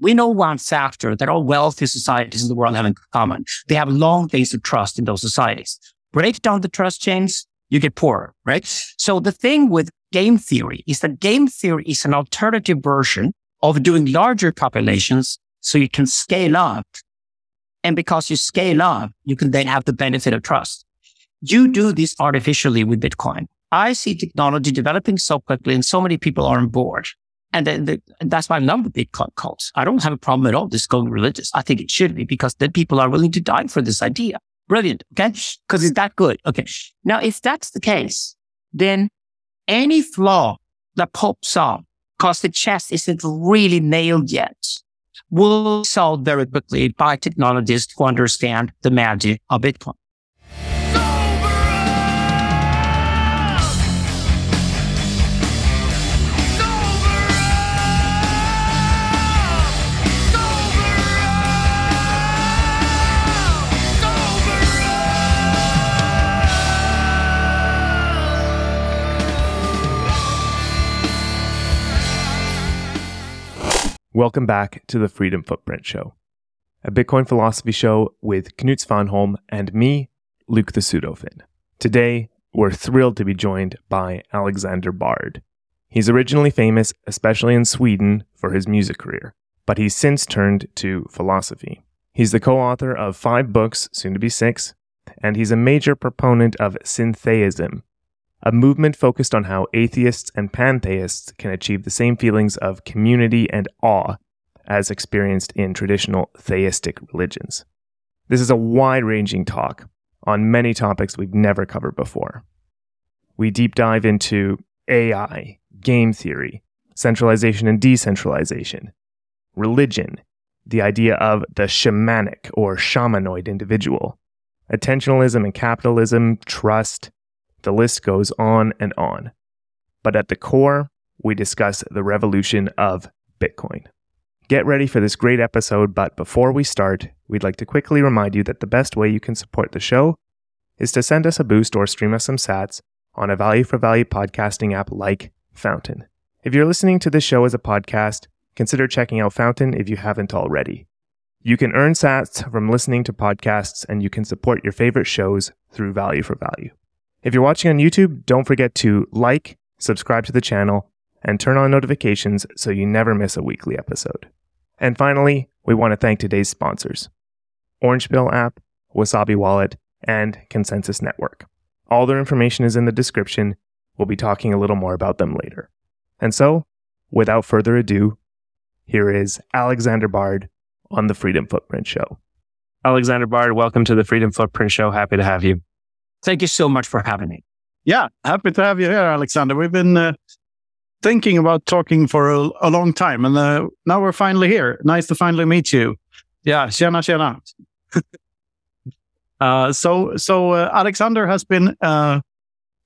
We know once after that all wealthy societies in the world have in common. They have long days of trust in those societies. Break down the trust chains, you get poorer, right? So the thing with game theory is that game theory is an alternative version of doing larger populations so you can scale up. And because you scale up, you can then have the benefit of trust. You do this artificially with Bitcoin. I see technology developing so quickly and so many people are on board. And, then the, and that's why I love the Bitcoin cults. I don't have a problem at all just going religious. I think it should be because then people are willing to die for this idea. Brilliant. Okay. Cause it's that good. Okay. Now, if that's the case, then any flaw that pops up because the chest isn't really nailed yet will solve very quickly by technologists who understand the magic of Bitcoin. Welcome back to the Freedom Footprint Show, a Bitcoin philosophy show with Knut Svanholm and me, Luke the Pseudofin. Today, we're thrilled to be joined by Alexander Bard. He's originally famous, especially in Sweden, for his music career, but he's since turned to philosophy. He's the co author of five books, soon to be six, and he's a major proponent of syntheism, a movement focused on how atheists and pantheists can achieve the same feelings of community and awe as experienced in traditional theistic religions. This is a wide ranging talk on many topics we've never covered before. We deep dive into AI, game theory, centralization and decentralization, religion, the idea of the shamanic or shamanoid individual, attentionalism and capitalism, trust, the list goes on and on. But at the core, we discuss the revolution of Bitcoin. Get ready for this great episode, but before we start, we'd like to quickly remind you that the best way you can support the show is to send us a boost or stream us some sats on a value for value podcasting app like Fountain. If you're listening to this show as a podcast, consider checking out Fountain if you haven't already. You can earn sats from listening to podcasts and you can support your favorite shows through value for value. If you're watching on YouTube, don't forget to like, subscribe to the channel, and turn on notifications so you never miss a weekly episode. And finally, we want to thank today's sponsors Orange Pill app, Wasabi Wallet, and Consensus Network. All their information is in the description. We'll be talking a little more about them later. And so, without further ado, here is Alexander Bard on the Freedom Footprint Show. Alexander Bard, welcome to the Freedom Footprint Show. Happy to have you. Thank you so much for having me. Yeah, happy to have you here, Alexander. We've been uh, thinking about talking for a, a long time, and uh, now we're finally here. Nice to finally meet you. Yeah, tjena, tjena. uh, so, so uh, Alexander has been uh,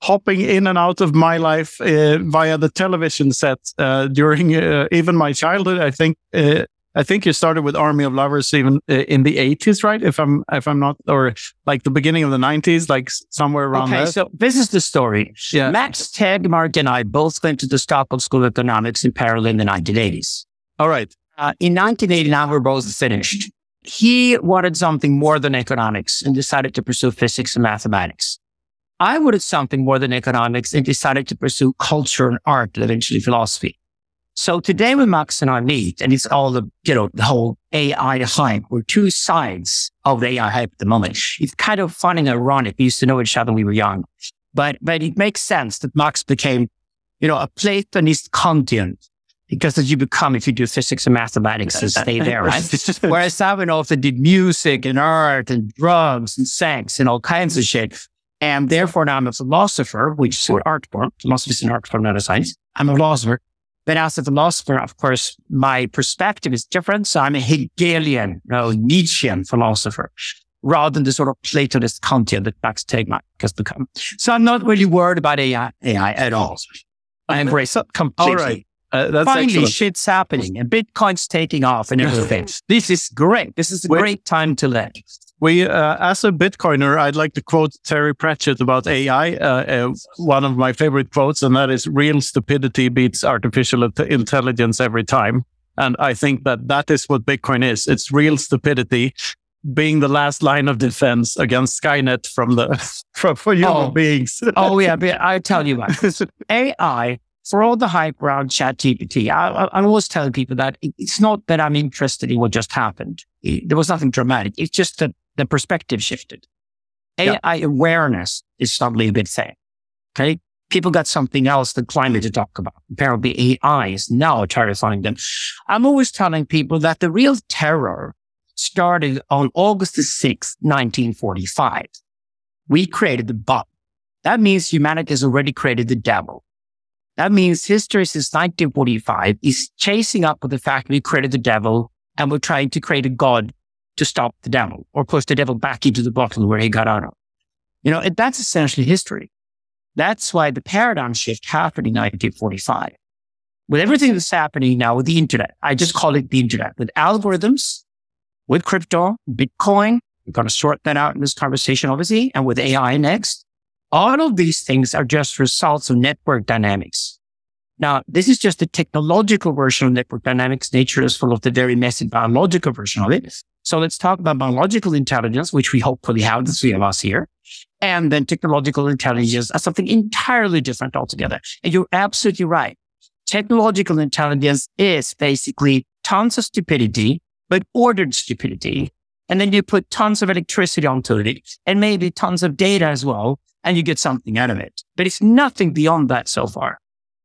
hopping in and out of my life uh, via the television set during even my childhood. I think I think you started with Army of Lovers even uh, in the 80s, right? If I'm if I'm not, or like the beginning of the 90s, like somewhere around okay, there. so this is the story. Yeah. Max Tegmark and I both went to the Stockholm School of Economics in Parallel in the 1980s. All right. Uh, in 1989, we were both finished. He wanted something more than economics and decided to pursue physics and mathematics. I wanted something more than economics and decided to pursue culture and art and eventually philosophy. So today when Max and I meet, and it's all the, you know, the whole AI hype, we're two sides of the AI hype at the moment. It's kind of fun and ironic. We used to know each other when we were young, but, but it makes sense that Max became, you know, a Platonist Kantian because as you become if you do physics and mathematics and stay there, right? Whereas often did music and art and drugs and sex and all kinds of shit. And therefore now I'm a philosopher, which is an art form. Philosophy is an art form, not a science. I'm a philosopher. But as a philosopher, of course, my perspective is different. So I'm a Hegelian, you know, Nietzschean philosopher rather than the sort of Platonist Kantian that Max Tegmark has become. So I'm not really worried about AI, AI at all. I embrace it completely. All right. Uh, that's Finally, excellent. shit's happening and Bitcoin's taking off and everything. this is great. This is a Wait. great time to learn. We, uh, as a Bitcoiner, I'd like to quote Terry Pratchett about AI. Uh, uh, one of my favorite quotes, and that is "Real stupidity beats artificial intelligence every time." And I think that that is what Bitcoin is. It's real stupidity being the last line of defense against Skynet from the from for human Oh. beings. oh yeah, but I tell you what, AI for all the hype around ChatGPT, I, I, I'm always telling people that it's not that I'm interested in what just happened. It- there was nothing dramatic. It's just that the perspective shifted. Yeah. AI awareness is suddenly a big thing. Okay. People got something else than climate to talk about. Apparently AI is now terrifying them. I'm always telling people that the real terror started on August the 6th, 1945. We created the bomb. That means humanity has already created the devil. That means history since 1945 is chasing up with the fact we created the devil and we're trying to create a God to stop the devil or push the devil back into the bottle where he got out of. You know, that's essentially history. That's why the paradigm shift happened in 1945. With everything that's happening now with the internet, I just call it the internet with algorithms, with crypto, Bitcoin. We're going to sort that out in this conversation, obviously, and with AI next. All of these things are just results of network dynamics. Now, this is just the technological version of network dynamics. Nature is full of the very messy biological version of it. So let's talk about biological intelligence, which we hopefully have the three of us here. And then technological intelligence as something entirely different altogether. And you're absolutely right. Technological intelligence is basically tons of stupidity, but ordered stupidity. And then you put tons of electricity onto it and maybe tons of data as well. And you get something out of it. But it's nothing beyond that so far.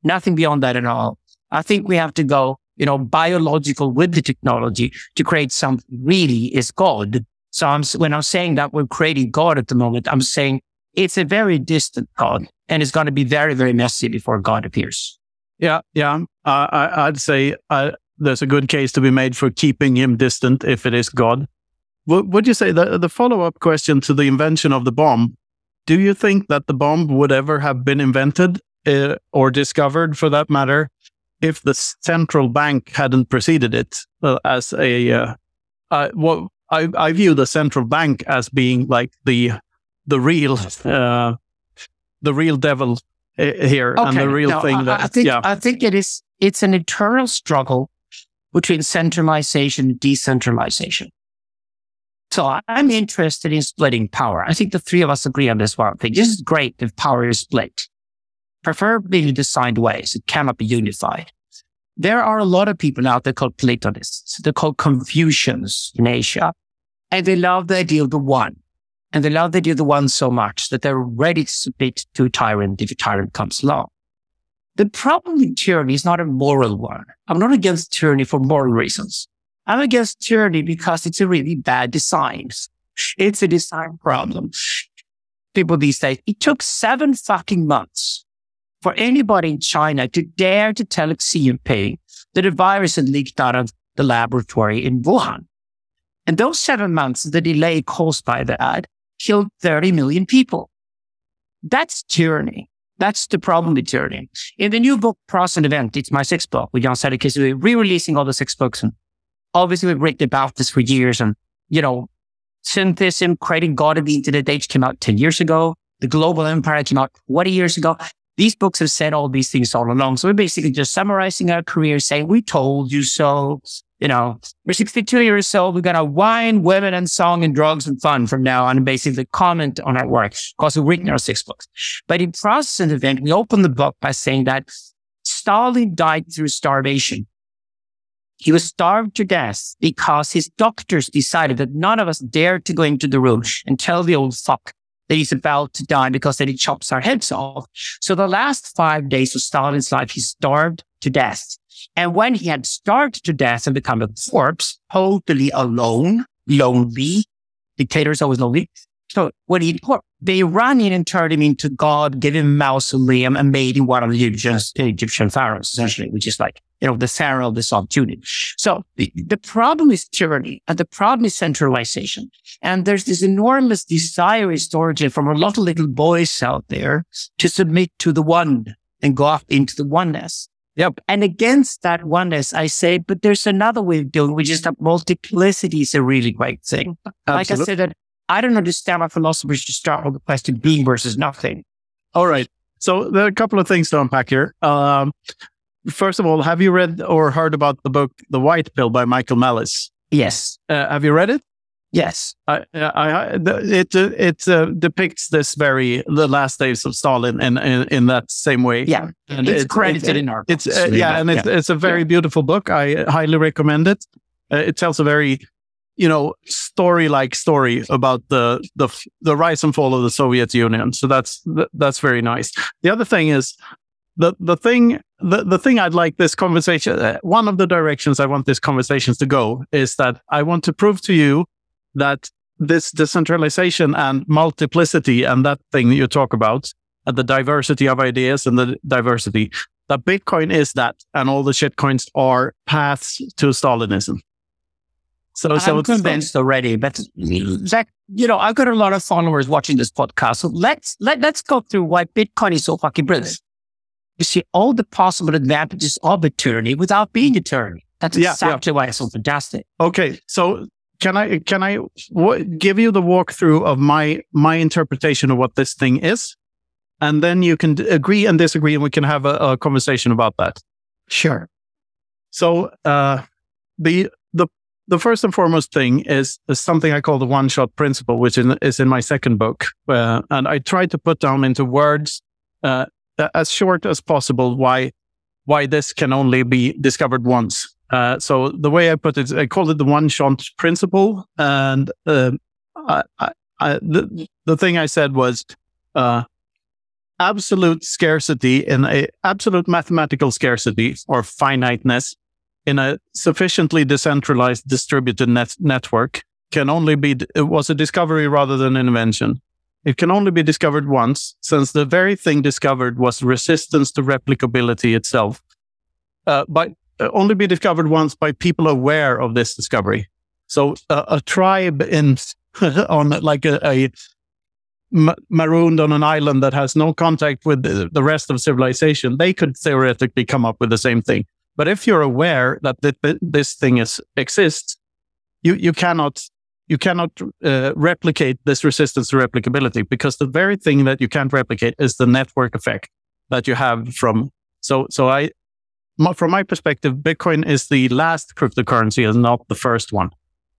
Nothing beyond that at all. I think we have to go, you know, biological with the technology to create something really is God. So I'm, when I'm saying that we're creating God at the moment, I'm saying it's a very distant God and it's going to be very, very messy before God appears. Yeah, yeah. Uh, I, I'd say uh, there's a good case to be made for keeping him distant if it is God. Would, would you say the, the follow up question to the invention of the bomb? Do you think that the bomb would ever have been invented uh, or discovered, for that matter, if the central bank hadn't preceded it uh, as a? Uh, uh, what I, I view the central bank as being like the the real uh, the real devil uh, here and the real no, thing I, that I think yeah I think it is it's an eternal struggle between centralization and decentralization. So I'm interested in splitting power. I think the three of us agree on this one thing. This is great if power is split, preferably in designed ways. It cannot be unified. There are a lot of people out there called Platonists. They're called Confucians in Asia. And they love the idea of the one. And they love the idea of the one so much that they're ready to submit to a tyrant if a tyrant comes along. The problem with tyranny is not a moral one. I'm not against tyranny for moral reasons. I'm against tyranny because it's a really bad design. It's a design problem. People these days, it took seven fucking months for anybody in China to dare to tell Xi Jinping that a virus had leaked out of the laboratory in Wuhan. And those seven months, the delay caused by that killed 30 million people. That's tyranny. That's the problem with tyranny. In the new book, Process and Event, it's my sixth book with Jan Söderqvist. We're re-releasing all the six books. And obviously we've written about this for years. And, you know, Syntheism, Creating God in the Internet Age came out 10 years ago. The Global Empire came out 20 years ago. These books have said all these things all along. So we're basically just summarizing our career saying, we told you so. You know, we're 62 years old. We're going to wine, women and song and drugs and fun from now on and basically comment on our work because we've written our six books. But in process and event, we open the book by saying that Stalin died through starvation. He was starved to death because his doctors decided that none of us dared to go into the room and tell the old fuck that he's about to die because then he chops our heads off. So the last five days of Stalin's life, he starved to death. And when he had starved to death and become a corpse, totally alone, lonely, dictators always lonely. So when he, they ran in and turned him into God, gave him a mausoleum and made him one of the Egyptian, Egyptian pharaohs, essentially, which is like, you know, the pharaoh of the Tuning. So the, the problem is tyranny and the problem is centralization. And there's this enormous desire historically from a lot of little boys out there to submit to the one and go up into the oneness. Yep. And against that oneness, I say, but there's another way of doing, which is that multiplicity is a really great thing. Like I Absolutely. said, that I don't understand why philosophers should start with the question being versus nothing. All right. So there are a couple of things to unpack here. Um, first of all, have you read or heard about the book The White Pill by Michael Malice? Yes. Uh, have you read it? Yes. I, I, I it it uh, depicts this very the last days of Stalin in in, in that same way. Yeah, and it's, credited in our. It's uh, yeah, and it's yeah. it's a very beautiful book. I highly recommend it. Uh, it tells a very you know story like story about the the the rise and fall of the Soviet Union. So that's that's very nice. The other thing is the the thing the, the thing I'd like this conversation uh, one of the directions I want this conversations to go is that I want to prove to you that this decentralization and multiplicity and that thing that you talk about and the diversity of ideas and the diversity that Bitcoin is that and all the shitcoins are paths to Stalinism. So, I'm so convinced already, but Zach, you know, I've got a lot of followers watching this podcast. So let's let let's go through why Bitcoin is so fucking brilliant. You see all the possible advantages of a tyranny without being a tyranny. That's Yeah, exactly why it's so fantastic. Okay, so can I can I w- give you the walkthrough of my my interpretation of what this thing is, and then you can d- agree and disagree, and we can have a, a conversation about that. Sure. So uh, the the first and foremost thing is, is something I call the one shot principle, which is, is in my second book, uh, and I try to put down into words uh, as short as possible why why this can only be discovered once. Uh, so the way I put it, I call it the one shot principle, and I, I, I, the the thing I said was uh, absolute scarcity in a absolute mathematical scarcity or finiteness in a sufficiently decentralized distributed net network can only be it was a discovery rather than an invention. It can only be discovered once, since the very thing discovered was resistance to replicability itself. Uh, by uh, only be discovered once by people aware of this discovery. So uh, a tribe in on like a, a ma- marooned on an island that has no contact with the rest of civilization, they could theoretically come up with the same thing. But if you're aware that th- this thing is exists, you you cannot you cannot uh, replicate this resistance to replicability because the very thing that you can't replicate is the network effect that you have from. So so I, my, from my perspective, Bitcoin is the last cryptocurrency and not the first one.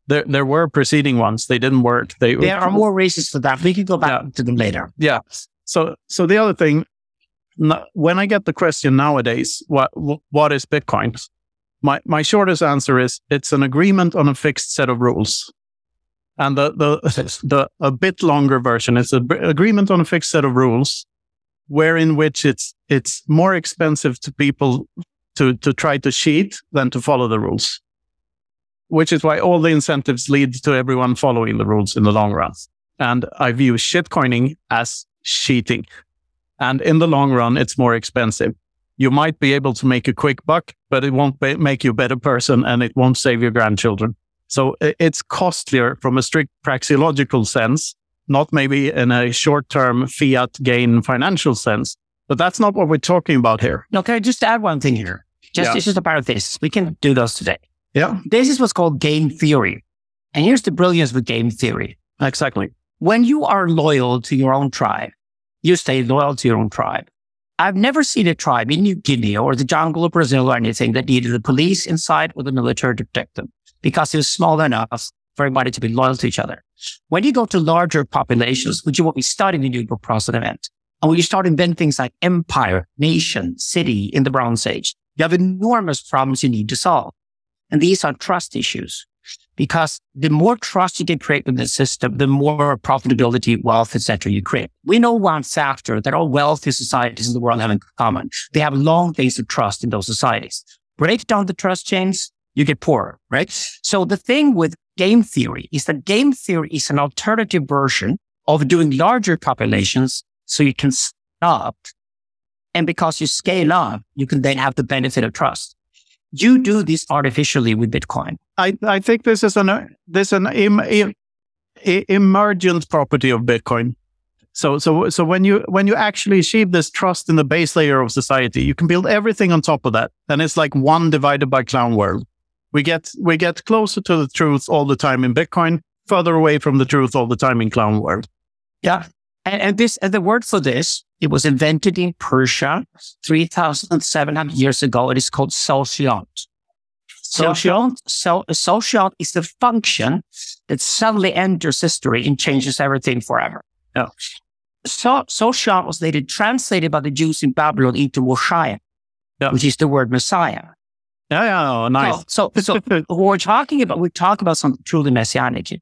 There there were preceding ones. They didn't work. They There are more reasons for that. We can go back Yeah. to them later. yeah. So so the other thing, when I get the question nowadays, what what is Bitcoin? My my shortest answer is it's an agreement on a fixed set of rules. And the the the a bit longer version is an agreement on a fixed set of rules, wherein which it's it's more expensive to people to to try to cheat than to follow the rules. Which is why all the incentives lead to everyone following the rules in the long run. And I view shitcoining as cheating. And in the long run, it's more expensive. You might be able to make a quick buck, but it won't ba- make you a better person and it won't save your grandchildren. So it's costlier from a strict praxeological sense, not maybe in a short term fiat gain financial sense. But that's not what we're talking about here. Okay, just add one thing here. Just Yeah. this is about this. We can do those today. Yeah, This is what's called game theory. And here's the brilliance with game theory. exactly. When you are loyal to your own tribe, you stay loyal to your own tribe. I've never seen a tribe in New Guinea or the jungle of Brazil or anything that needed the police inside or the military to protect them because it was small enough for everybody to be loyal to each other. When you go to larger populations, which is what we studied in the New Process event, and when you start inventing things like empire, nation, city in the Bronze Age, you have enormous problems you need to solve. And these are trust issues because the more trust you can create in the system, the more profitability, wealth, etc. you create. We know one factor that all wealthy societies in the world have in common. They have long days of trust in those societies. Break down the trust chains, you get poorer, right? So the thing with game theory is that game theory is an alternative version of doing larger populations so you can stop. And because you scale up, you can then have the benefit of trust. You do this artificially with Bitcoin. I, I think this is an this an im, im, emergent property of Bitcoin. So so so when you when you actually achieve this trust in the base layer of society, you can build everything on top of that, and it's like one divided by clown world. We get we get closer to the truth all the time in Bitcoin, further away from the truth all the time in clown world. Yeah. And, and this, and the word for this It was invented in Persia 3,700 years ago. It is called Saoshyant. Saoshyant, so, Saoshyant is the function that suddenly enters history and changes everything forever. Yeah. So, Saoshyant was later translated by the Jews in Babylon into Moshiach, Yeah. which is the word Messiah. Yeah, yeah, oh, nice. So, so, so we're talking about, we talk about something truly messianic.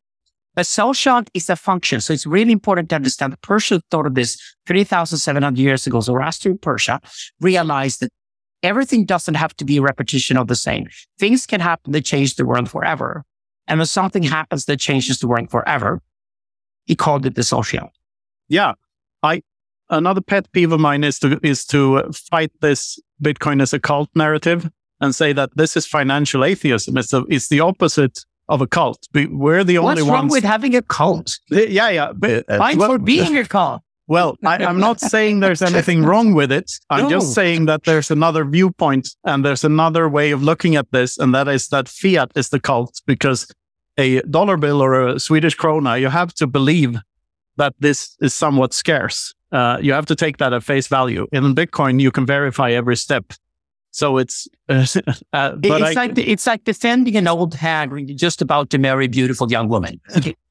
But Saoshyant is a function. So it's really important to understand the Persia thought of this 3,700 years ago. Zoroastrian Persia realized that everything doesn't have to be a repetition of the same. Things can happen that change the world forever. And when something happens that changes the world forever, he called it the Saoshyant. yeah i another pet peeve of mine is to is to fight this bitcoin as a cult narrative and say that this is financial atheism it's, a, it's the opposite of a cult We- we're the only What's wrong with having a cult? yeah yeah but, uh, Fine well, for being a cult. Well I, i'm not saying there's anything wrong with it i'm No. just saying that there's another viewpoint and there's another way of looking at this and that is that fiat is the cult because a dollar bill or a swedish krona you have to believe that this is somewhat scarce. Uh, you have to take that at face value. In Bitcoin, you can verify every step. So it's, uh, uh, it's I, like the, it's like defending an old hag when you're just about to marry a beautiful young woman. Okay.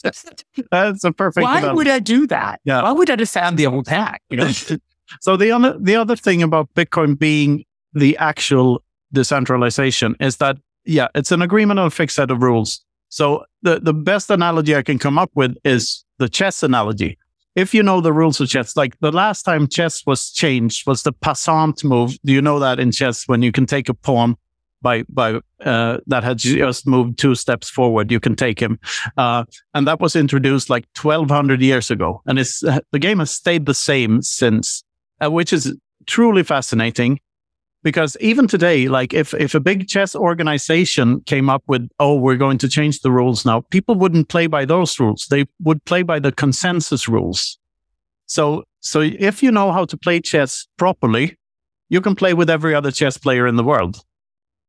that's a perfect. Why would I do that? Yeah. Why would I defend the old hack? You know? so the other the other thing about Bitcoin being the actual decentralization is that yeah, it's an agreement on a fixed set of rules. So the the best analogy I can come up with is the chess analogy. If you know the rules of chess, like the last time chess was changed was the passant move. Do you know that in chess when you can take a pawn by by uh, that had just moved two steps forward, you can take him, uh, and that was introduced like twelve hundred years ago, and it's uh, the game has stayed the same since uh, which is truly fascinating because even today like if if a big chess organization came up with oh we're going to change the rules now people wouldn't play by those rules. They would play by the consensus rules. So so if you know how to play chess properly you can play with every other chess player in the world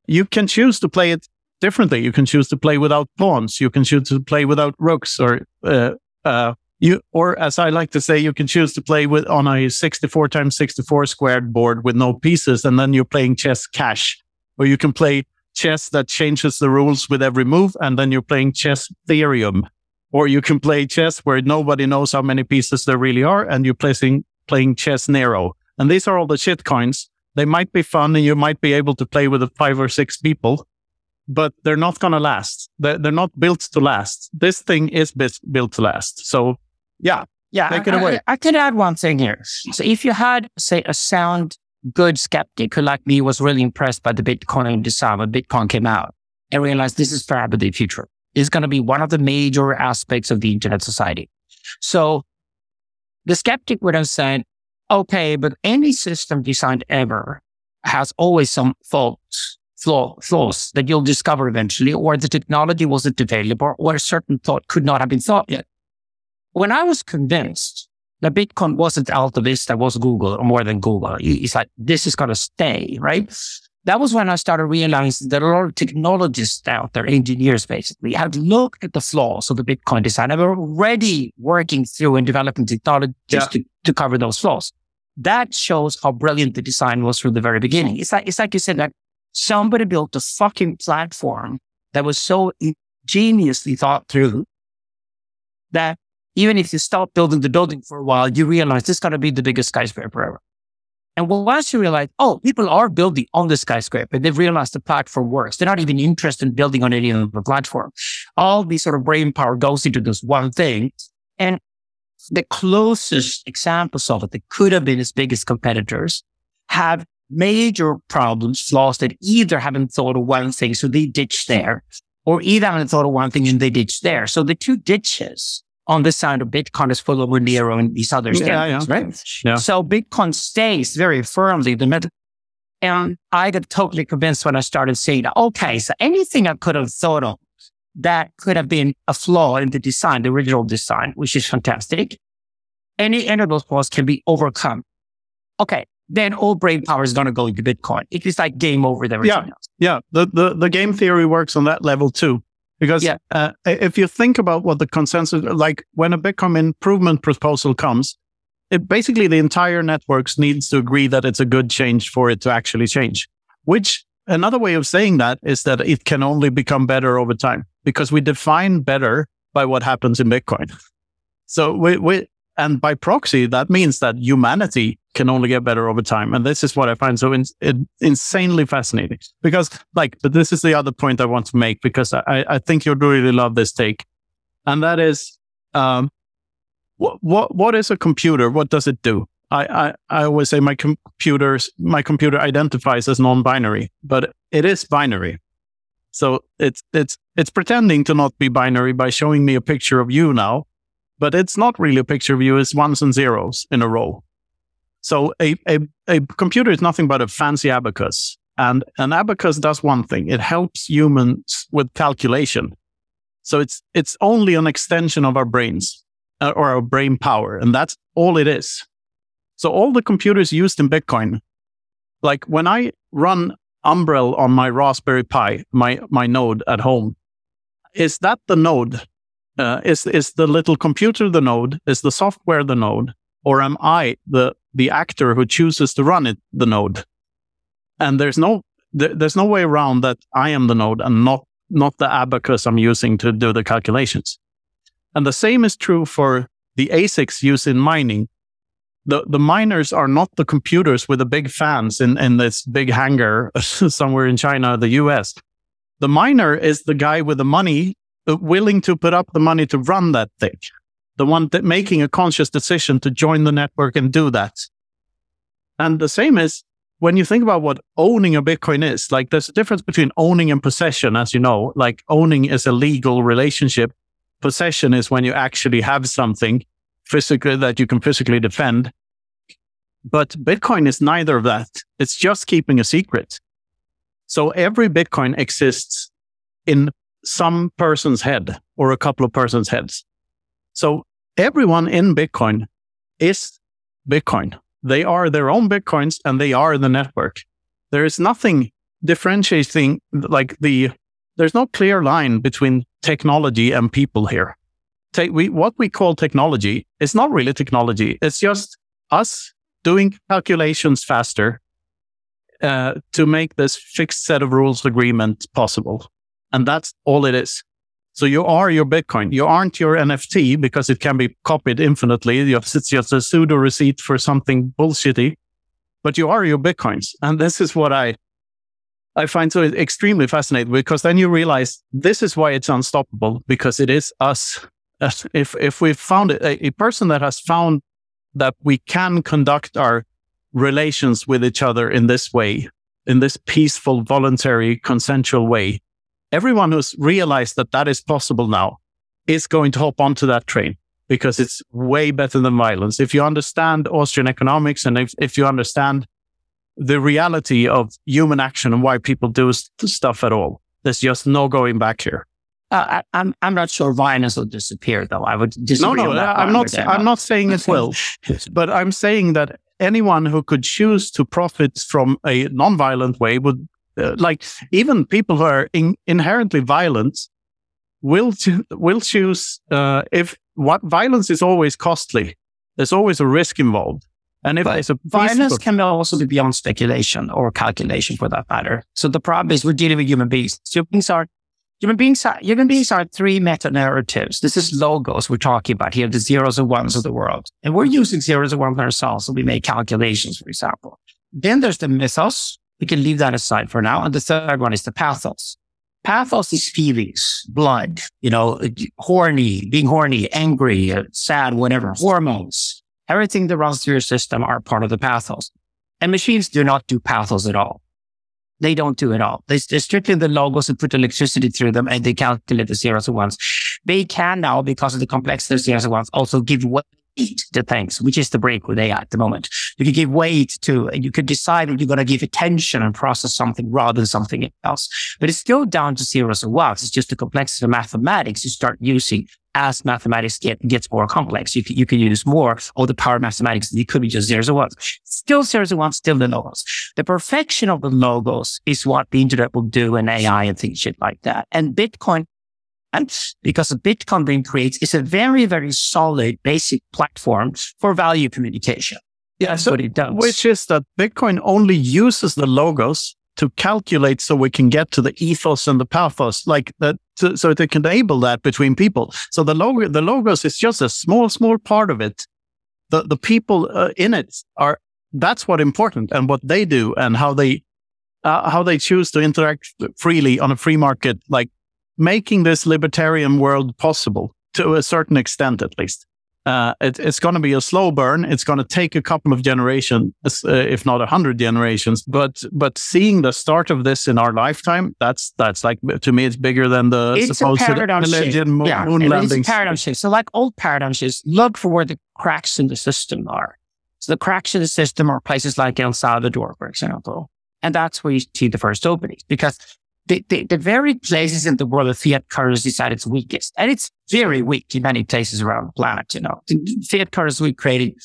you can choose to play it differently you can choose to play without pawns you can choose to play without rooks or uh, uh, you or as I like to say, you can choose to play with on a 64 times 64 squared board with no pieces, and then you're playing chess cash, or you can play chess that changes the rules with every move, and then you're playing chess Ethereum, or you can play chess where nobody knows how many pieces there really are, and you're playing playing chess narrow. And these are all the shit coins. They might be fun, and you might be able to play with five or six people, but they're not going to last. They're, they're not built to last. This thing is built to last. So, yeah, yeah. Take I, it away. I, I can add one thing here. So if you had, say, a sound, good skeptic who, like me, was really impressed by the Bitcoin design when Bitcoin came out and realized this is forever the future. It's going to be one of the major aspects of the internet society. So the skeptic would have said, okay, but any system designed ever has always some faults, flaw, flaws that you'll discover eventually, or the technology wasn't available, or a certain thought could not have been thought yet. When I was convinced that Bitcoin wasn't Alta Vista, was Google, or more than Google, it's like, this is going to stay, right? That was when I started realizing that a lot of technologists out there, engineers basically, had looked at the flaws of the Bitcoin design and were already working through and developing technology just to, to cover those flaws. That shows how brilliant the design was from the very beginning. It's like, it's like you said, like somebody built a fucking platform that was so ingeniously thought through that even if you stop building the building for a while, you realize this is going to be the biggest skyscraper ever. And once you realize, oh, people are building on the skyscraper, they've realized the platform works. They're not even interested in building on any other platform. All these sort of brain power goes into this one thing. And the closest examples of it that could have been its biggest competitors have major problems, flaws that either haven't thought of one thing, so they ditch there, or either haven't thought of one thing and they ditch there. So the two ditches on this side of Bitcoin is full of Monero and these other Yeah, standards, yeah. right? Yeah. So Bitcoin stays very firmly the middle. And I got totally convinced when I started seeing, okay, so anything I could have thought of that could have been a flaw in the design, the original design, which is fantastic. Any, any of those flaws can be overcome. Okay. Then all brain power is going to go into Bitcoin. It is like game over with everything else. Yeah, the, the, the game theory works on that level too. Because Yeah. uh, if you think about what the consensus, like when a Bitcoin improvement proposal comes, it basically the entire networks needs to agree that it's a good change for it to actually change. Which another way of saying that is that it can only become better over time because we define better by what happens in Bitcoin. So we, we and by proxy, that means that humanity can only get better over time. And this is what I find so in, in, insanely fascinating because like, but this is the other point I want to make because I, I think you'll really love this take. And that is, um, what, what, what is a computer? What does it do? I, I, I always say my computers, my computer identifies as non-binary, but it is binary. So it's, it's, it's pretending to not be binary by showing me a picture of you now, but it's not really a picture you. It's ones and zeros in a row. So a, a, a computer is nothing but a fancy abacus. And an abacus does one thing. It helps humans with calculation. So it's, it's only an extension of our brains uh, or our brain power. And that's all it is. So all the computers used in Bitcoin, like when I run Umbrel on my Raspberry Pi, my, my node at home, is that the node? Uh, is, is the little computer the node? Is the software the node? Or am I the the actor who chooses to run it the node and there's no there's no way around that i am the node and not not the abacus i'm using to do the calculations and the same is true for the asics used in mining the the miners are not the computers with the big fans in in this big hangar somewhere in china or the us the miner is the guy with the money Uh, willing to put up the money to run that thing the one that making a conscious decision to join the network and do that. And the same is when you think about what owning a Bitcoin is, like there's a difference between owning and possession, as you know, like owning is a legal relationship. Possession is when you actually have something physically that you can physically defend. But Bitcoin is neither of that. It's just keeping a secret. So every Bitcoin exists in some person's head or a couple of persons' heads. So everyone in Bitcoin is Bitcoin. They are their own Bitcoins and they are the network. There is nothing differentiating like the, there's no clear line between technology and people here. We, what we call technology is not really technology. It's just us doing calculations faster uh, to make this fixed set of rules agreement possible. And that's all it is. So you are your Bitcoin. You aren't your NFT because it can be copied infinitely. You have it's just a pseudo receipt for something bullshitty, but you are your Bitcoins. And this is what I, I find so extremely fascinating because then you realize this is why it's unstoppable because it is us. If, if we've found a person that has found that we can conduct our relations with each other in this way, in this peaceful, voluntary, consensual way, everyone who's realized that that is possible now is going to hop onto that train because it's way better than violence. If you understand Austrian economics and if, if you understand the reality of human action and why people do st- stuff at all, there's just no going back here. Uh, I, I'm I'm not sure violence will disappear though. I would disagree. No, no, I'm not. I'm not saying it will, but I'm saying that anyone who could choose to profit from a non-violent way would uh, like even people who are in, inherently violent will cho- will choose uh, if what violence is always costly. There's always a risk involved. And if but there's a violence can also be beyond speculation or calculation for that matter. So the problem is we're dealing with human beings. Human beings are human beings are human beings are three meta narratives. This is logos we're talking about here, the zeros and ones of the world. And we're using zeros and ones ourselves. So we make calculations, for example. Then there's the mythos, we can leave that aside for now. And the third one is the pathos. Pathos is feelings, blood, you know, horny, being horny, angry, uh, sad, whatever, hormones. Everything that runs through your system are part of the pathos. And machines do not do pathos at all. They don't do it all. They, strictly the logos and put electricity through them and they calculate the zeros and ones. They can now, because of the complexity of zeros and ones, also give way weight to things, which is the break with AI at the moment. You can give weight to, and you could decide if you're going to give attention and process something rather than something else. But it's still down to zeros and ones. It's just the complexity of mathematics you start using as mathematics get, gets more complex. You can, you can use more of the power of mathematics. It could be just zeros and ones. Still zeros and ones, still the logos. The perfection of the logos is what the internet will do in AI and things shit like that. And Bitcoin because the Bitcoin being creates is a very, very solid basic platform for value communication. Yeah, That's so what it does. which is that Bitcoin only uses the logos to calculate so we can get to the ethos and the pathos, like that, so, so it can enable that between people. So the logo, the logos is just a small, small part of it. The the people uh, in it are that's what important and what they do and how they uh, how they choose to interact freely on a free market, like making this libertarian world possible to a certain extent, at least. Uh, it, it's going to be a slow burn. It's going to take a couple of generations, uh, if not a hundred generations. But but seeing the start of this in our lifetime, that's that's like to me, it's bigger than the it's a supposed paradigm shift. moon, yeah, moon and. It's a paradigm shift. So, like old paradigm shifts, look for where the cracks in the system are. So, the cracks in the system are places like El Salvador, for example, and that's where you see the first openings because the, the, the very places in the world that fiat currency is at its weakest, and it's very weak in many places around the planet. You know, fiat currency we created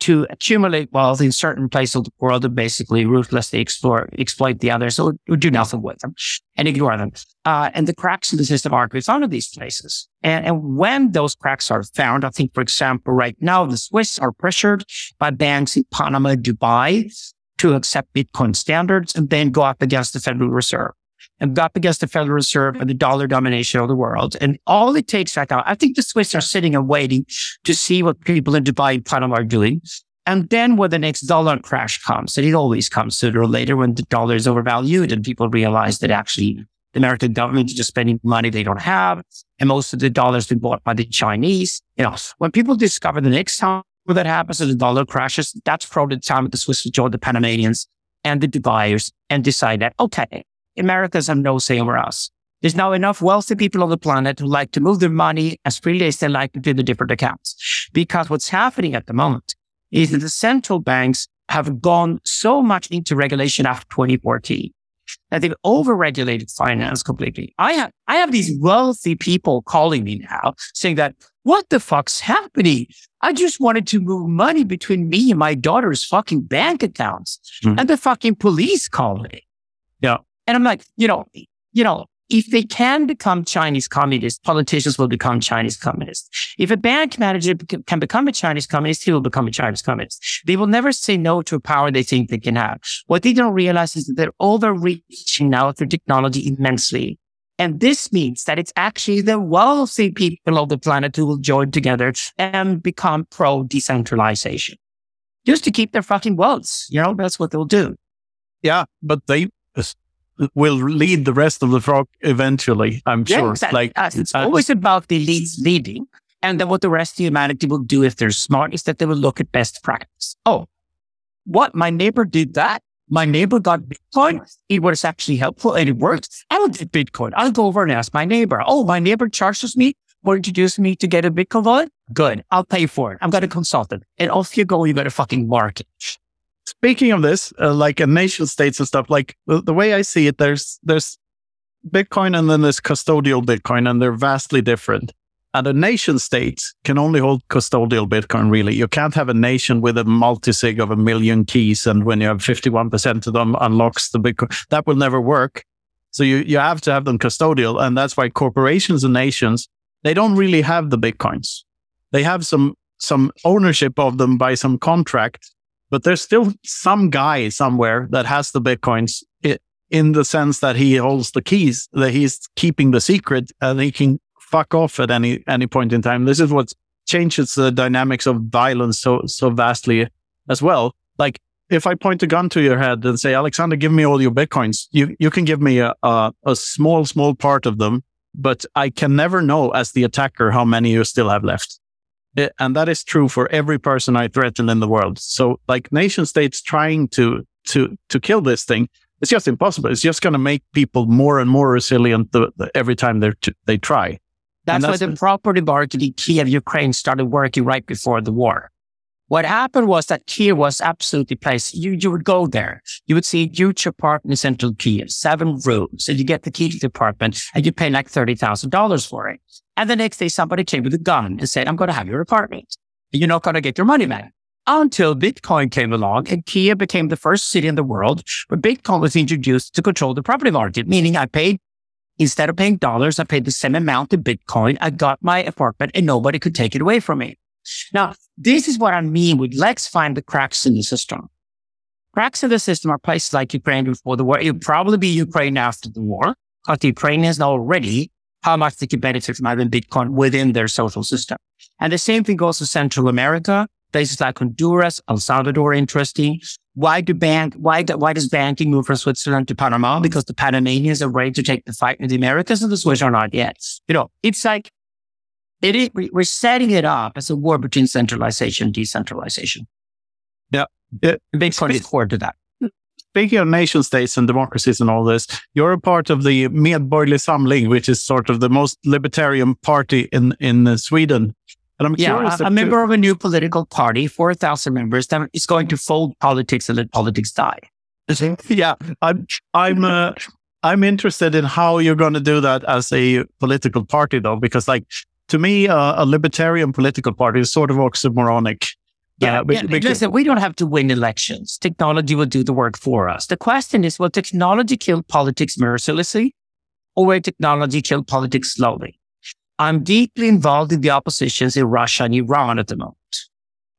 to accumulate wealth in certain places of the world and basically ruthlessly explore, exploit the others or, or do nothing with them and ignore them. Uh, and the cracks in the system are found in these places. And, and when those cracks are found, I think, for example, right now, the Swiss are pressured by banks in Panama, Dubai to accept Bitcoin standards and then go up against the Federal Reserve and up against the Federal Reserve and the dollar domination of the world. And all it takes right now, I think the Swiss are sitting and waiting to see what people in Dubai and Panama are doing. And then when the next dollar crash comes, and it always comes sooner or later when the dollar is overvalued and people realize that actually the American government is just spending money they don't have. And most of the dollars been bought by the Chinese. You know, when people discover the next time that happens and the dollar crashes, that's probably the time that the Swiss will join the Panamanians and the Dubaiers and decide that, okay, Americans have no say over us. There's now enough wealthy people on the planet who like to move their money as freely as they like to do the different accounts. Because what's happening at the moment is that the central banks have gone so much into regulation after 2014 that they've overregulated finance completely. I have, I have these wealthy people calling me now saying that, what the fuck's happening? I just wanted to move money between me and my daughter's fucking bank accounts Mhm. and the fucking police called me. Yeah. And I'm like, you know, you know, if they can become Chinese communists, politicians will become Chinese communists. If a bank manager can become a Chinese communist, he will become a Chinese communist. They will never say no to a power they think they can have. What they don't realize is that they're overreaching now through technology immensely. And this means that it's actually the wealthy people of the planet who will join together and become pro decentralization. Just to keep their fucking wealth. You know, that's what they'll do. yeah, but they will lead the rest of the frog eventually. I'm sure. exactly. Like Uh, it's uh, always about the elites leading. And then what the rest of humanity will do if they're smart is that they will look at best practice. Oh, what? My neighbor did that. My neighbor got Bitcoin. It was actually helpful and it worked. I will get Bitcoin. I'll go over and ask my neighbor. Oh, my neighbor charges me or introduced me to get a Bitcoin wallet. Good. I'll pay for it. I'm going to consult consultant. And off you go. You got a fucking market. Speaking of this, uh, like a nation states and stuff, like the, the way I see it, there's there's Bitcoin and then there's custodial Bitcoin, and they're vastly different. And a nation state can only hold custodial Bitcoin, really. You can't have a nation with a multi sig of a million keys, and when you have 51% of them unlocks the Bitcoin. That will never work. So you, you have to have them custodial. And that's why corporations and nations, they don't really have the Bitcoins. They have some some ownership of them by some contract, but there's still some guy somewhere that has the Bitcoins in the sense that he holds the keys, that he's keeping the secret and he can fuck off at any any point in time. This is what changes the dynamics of violence so so vastly as well. Like if I point a gun to your head and say, Alexander, give me all your bitcoins, you you can give me a a, a small small part of them, but I can never know as the attacker how many you still have left. Eh, and that is true for every person I threaten in the world. So, like nation states trying to to to kill this thing, it's just impossible. It's just going to make people more and more resilient the, the, every time they they try. That's, that's why the property market in Kiev, Ukraine started working right before the war. What happened was that Kiev was absolutely placed. You, you would go there. You would see a huge apartment in central Kiev, seven rooms, and you get the key to the apartment and you pay like $30,000 for it. And the next day somebody came with a gun and said, I'm going to have your apartment. You're not going to get your money back. Until Bitcoin came along and Kiev became the first city in the world where Bitcoin was introduced to control the property market, meaning I paid Instead of paying dollars, I paid the same amount in Bitcoin. I got my apartment and nobody could take it away from me. Now, this is what I mean with let's find the cracks in the system. Cracks in the system are places like Ukraine before the war. It would probably be Ukraine after the war, because the Ukrainians know already how much they can benefit from having Bitcoin within their social system. And the same thing goes to Central America, places like Honduras, El Salvador, interesting. Why do bank, why, do, why does banking move from Switzerland to Panama? Because the Panamanians are ready to take the fight in the Americas and the Swiss are not yet. You know, it's like, it is, we're setting it up as a war between centralization and decentralization. Yeah. It, Bitcoin is core to that. Speaking of nation states and democracies and all this, you're a part of the Medborgerlig Samling, which is sort of the most libertarian party in, in uh, Sweden. And I'm yeah, curious. A, a member of a new political party, 4,000 members, that is going to fold politics and let politics die. yeah, I'm, I'm, uh, I'm interested in how you're going to do that as a political party, though, because like to me, uh, a libertarian political party is sort of oxymoronic. Yeah, uh, yeah listen, we don't have to win elections. Technology will do the work for us. The question is, will technology kill politics mercilessly or will technology kill politics slowly? I'm deeply involved in the oppositions in Russia and Iran at the moment.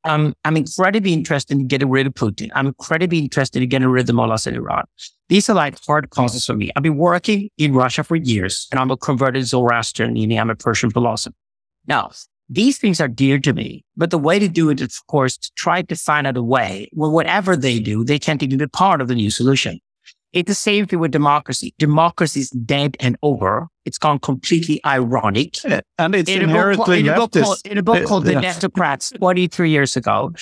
Um, I'm incredibly interested in getting rid of Putin. I'm incredibly interested in getting rid of the mullahs in Iran. These are like hard causes for me. I've been working in Russia for years and I'm a converted Zoroastrian, meaning I'm a Persian philosopher. Now, these things are dear to me, but the way to do it is, of course, to try to find out a way where whatever they do, they can't even be part of the new solution. It's the same thing with democracy. Democracy is dead and over. It's gone completely ironic. And it's in inherently a book, in a book called, in a book called The Netocrats 23 years ago,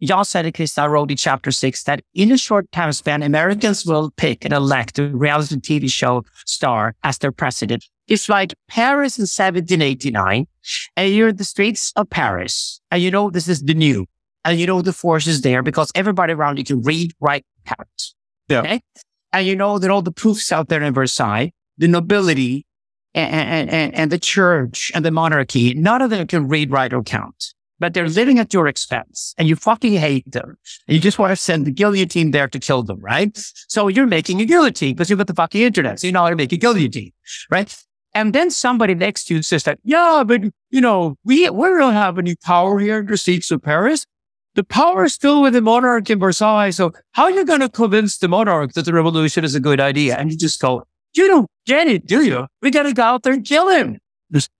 Jan Söderqvist wrote in chapter six that in a short time span, Americans will pick and elect a reality TV show star as their president. It's like Paris in 1789 and you're in the streets of Paris and you know this is the new and you know the force is there because everybody around you can read, write, count. Yeah. Okay? And you know that all the proofs out there in Versailles, the nobility and, and, and the church and the monarchy, none of them can read, write, or count but they're living at your expense and you fucking hate them. And you just want to send the guillotine there to kill them, right? So you're making a guillotine because you've got the fucking internet. So you know how to make a guillotine, right? And then somebody next to you says that, yeah, but you know, we, we don't have any power here in the streets of Paris. The power is still with the monarch in Versailles. So how are you going to convince the monarch that the revolution is a good idea? And you just go, you don't get it, do you? We got to go out there and kill him.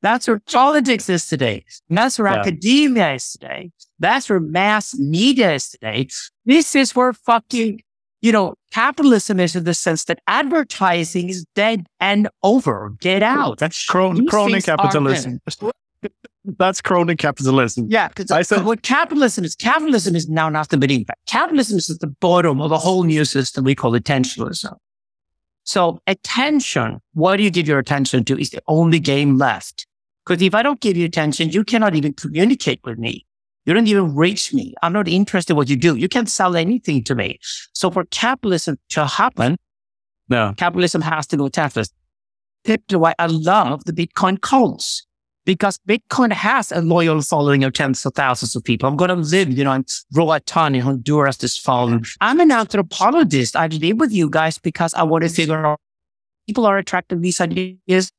That's where politics is today. And that's where yeah. academia is today. That's where mass media is today. This is where fucking, you know, capitalism is in the sense that advertising is dead and over. Get out. That's crony, crony capitalism. That's crony capitalism. Yeah, because what capitalism is, capitalism is now not the beginning. Capitalism is at the bottom of a whole new system we call attentionalism. So attention, what do you give your attention to is the only game left. Because if I don't give you attention, you cannot even communicate with me. You don't even reach me. I'm not interested in what you do. You can't sell anything to me. So for capitalism to happen, no. capitalism has to go taxless. That's why I love the Bitcoin cults because Bitcoin has a loyal following of tens of thousands of people. I'm going to live, you know, in Roatan in Honduras this fall. I'm an anthropologist. I live with you guys because I want to figure out people are attracted to these ideas.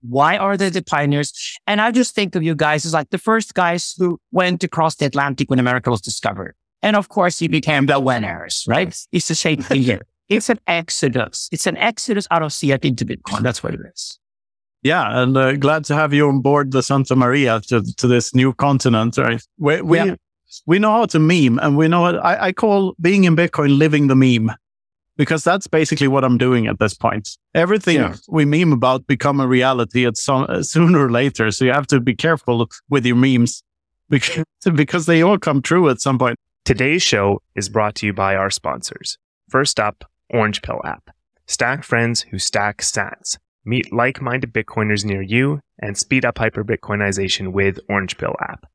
Why are they the pioneers? And I just think of you guys as like the first guys who went across the Atlantic when America was discovered. And of course, you became the winners, right? It's the same thing here. It's an exodus. It's an exodus out of fiat into Bitcoin. That's what it is. Yeah, and uh, glad to have you on board the Santa Maria to, to this new continent. Right? We we, yeah. we know how to meme, and we know what I, I call being in Bitcoin living the meme, because that's basically what I'm doing at this point. Everything yeah. we meme about become a reality at some uh, sooner or later. So you have to be careful with your memes because because they all come true at some point. Today's show is brought to you by our sponsors. First up, Orange Pill app. Stack friends who stack sats. Meet like minded Bitcoiners near you and speed up hyper Bitcoinization with Orange Pill app.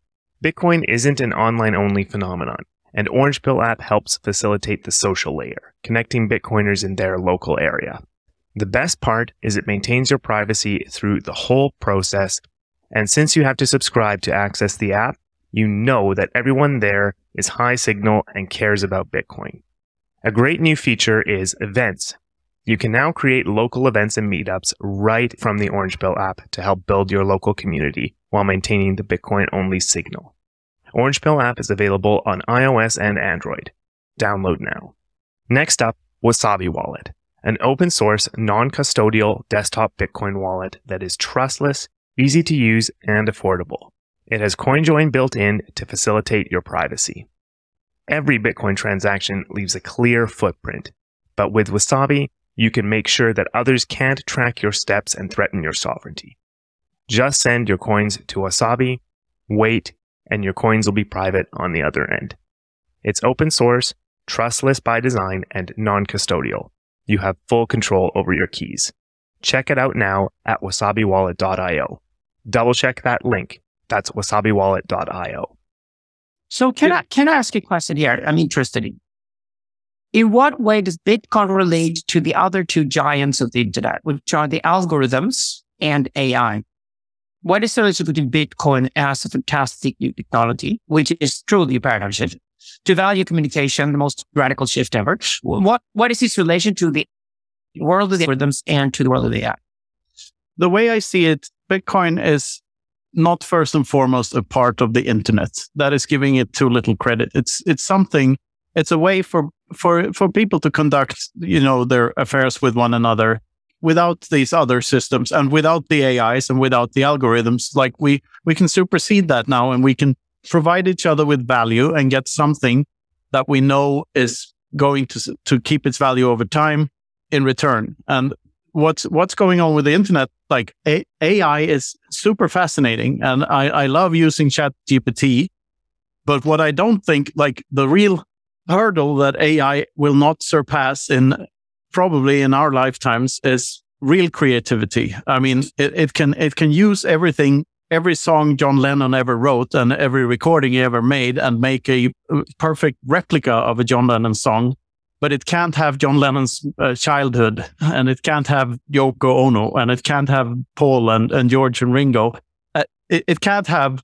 Bitcoin isn't an online only phenomenon, and Orange Pill app helps facilitate the social layer, connecting Bitcoiners in their local area. The best part is it maintains your privacy through the whole process, and since you have to subscribe to access the app, you know that everyone there is high signal and cares about Bitcoin. A great new feature is events, You can now create local events and meetups right from the Orange Pill app to help build your local community while maintaining the Bitcoin only signal. Orange Pill app is available on iOS and Android. Download now. Next up, Wasabi Wallet, an open source, non custodial desktop Bitcoin wallet that is trustless, easy to use, and affordable. It has CoinJoin built in to facilitate your privacy. Every Bitcoin transaction leaves a clear footprint, but with Wasabi, you can make sure that others can't track your steps and threaten your sovereignty. Just send your coins to Wasabi, wait, and your coins will be private on the other end. It's open source, trustless by design, and non custodial. You have full control over your keys. Check it out now at wasabiwallet.io. Double check that link. That's wasabiwallet.io. So can I can I ask a question here? I'm interested in. In what way does Bitcoin relate to the other two giants of the internet, which are the algorithms and AI? What is the relationship between Bitcoin as a fantastic new technology, which is truly a paradigm shift, to value communication, the most radical shift ever? What what is its relation to the world of the algorithms and to the world of the AI? The way I see it, Bitcoin is not first and foremost a part of the internet. That is giving it too little credit. It's it's something. It's a way for for for people to conduct you know their affairs with one another without these other systems and without the AIs and without the algorithms. Like we we can supersede that now, and we can provide each other with value and get something that we know is going to to keep its value over time in return. And what's what's going on with the internet like A- ai is super fascinating and i i love using chat gpt but what i don't think like the real hurdle that ai will not surpass in probably in our lifetimes is real creativity i mean it, it can it can use everything every song john lennon ever wrote and every recording he ever made and make a perfect replica of a john lennon song but it can't have John Lennon's uh, childhood, and it can't have Yoko Ono, and it can't have Paul and, and George and Ringo. Uh, it, it, can't have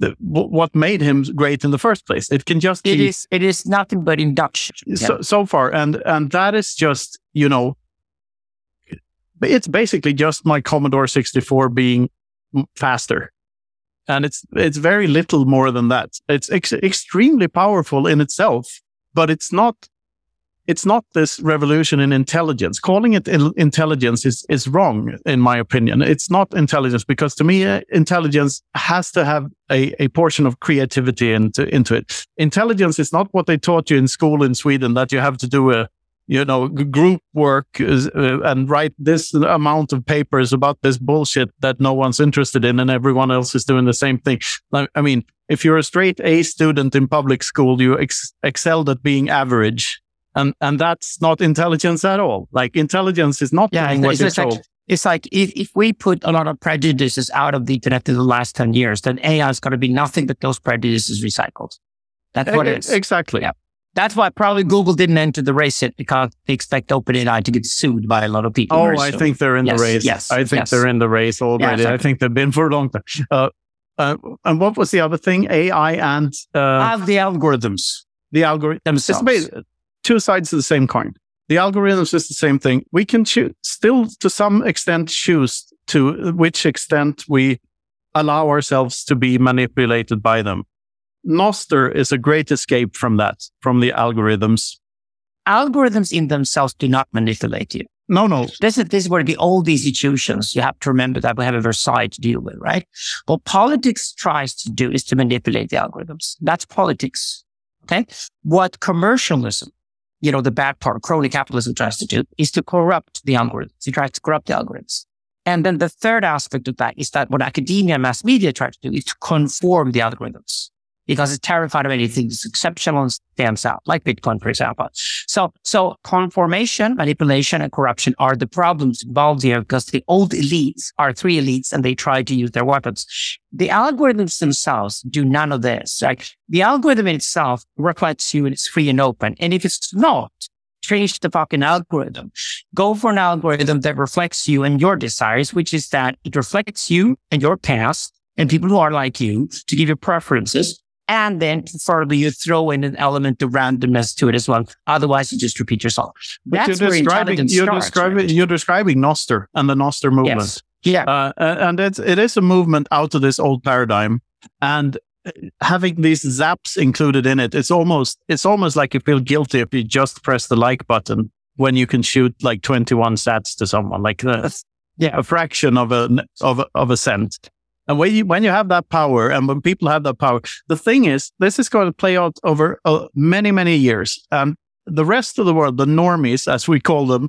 the, what made him great in the first place. It can just it be, is it is nothing but induction so, yeah. so far, and and that is just you know, it's basically just my Commodore sixty four being faster. And it's it's very little more than that. It's ex- extremely powerful in itself, but it's not it's not this revolution in intelligence. Calling it intelligence is, is wrong, in my opinion. It's not intelligence because to me, uh, intelligence has to have a, a portion of creativity into, into it. Intelligence is not what they taught you in school in Sweden that you have to do a, you know, group work uh, and write this amount of papers about this bullshit that no one's interested in and everyone else is doing the same thing. I mean, if you're a straight A student in public school, you ex- excelled at being average and and that's not intelligence at all. Like intelligence is not yeah, what it's, like, it's like if, if we put a lot of prejudices out of the internet in the last 10 years, then AI is going to be nothing but those prejudices recycled. That's what it is. Exactly. Yeah. That's why probably Google didn't enter the race yet because they expect OpenAI to get sued by a lot of people. Oh, I think they're in yes, the race. Yes, I think yes. they're in the race already. I think they've been for a long time. Uh, uh, and what was the other thing? AI and uh, the algorithms. The algorithms themselves two sides of the same coin. The algorithms is the same thing. We can choose, still to some extent choose to which extent we allow ourselves to be manipulated by them. Nostr is a great escape from that, from the algorithms. Algorithms in themselves do not manipulate you. No, no. This is, this is where the old institutions, you have to remember that we have a Versailles to deal with, right? What politics tries to do is to manipulate the algorithms. That's politics. Okay. What commercialism you know, the bad part, crony capitalism tries to do is to corrupt the algorithms. It tries to corrupt the algorithms. And then the third aspect of that is that what academia and mass media try to do is to conform the algorithms because it's terrified of anything that's exceptional and stands out, like Bitcoin, for example. So, so conformation, manipulation, and corruption are the problems involved here because the old elites are three elites and they try to use their weapons. The algorithms themselves do none of this. Like the algorithm itself reflects you and it's free and open. And if it's not, change the fucking algorithm. Go for an algorithm that reflects you and your desires, which is that it reflects you and your past and people who are like you to give you preferences And then further, you throw in an element of randomness to it as well. Otherwise, you just repeat yourself. But That's you're where describing you're starts, describing right? you're describing Nostr and the Nostr movement. Yes. Yeah. Uh, and it's, it is a movement out of this old paradigm. And uh, having these zaps included in it, it's almost it's almost like you feel guilty if you just press the like button when you can shoot like 21 sats to someone, like uh, Yeah. a fraction of a of a, of a cent. And when you when you have that power, and when people have that power, the thing is, this is going to play out over uh, many many years, and the rest of the world, the normies as we call them,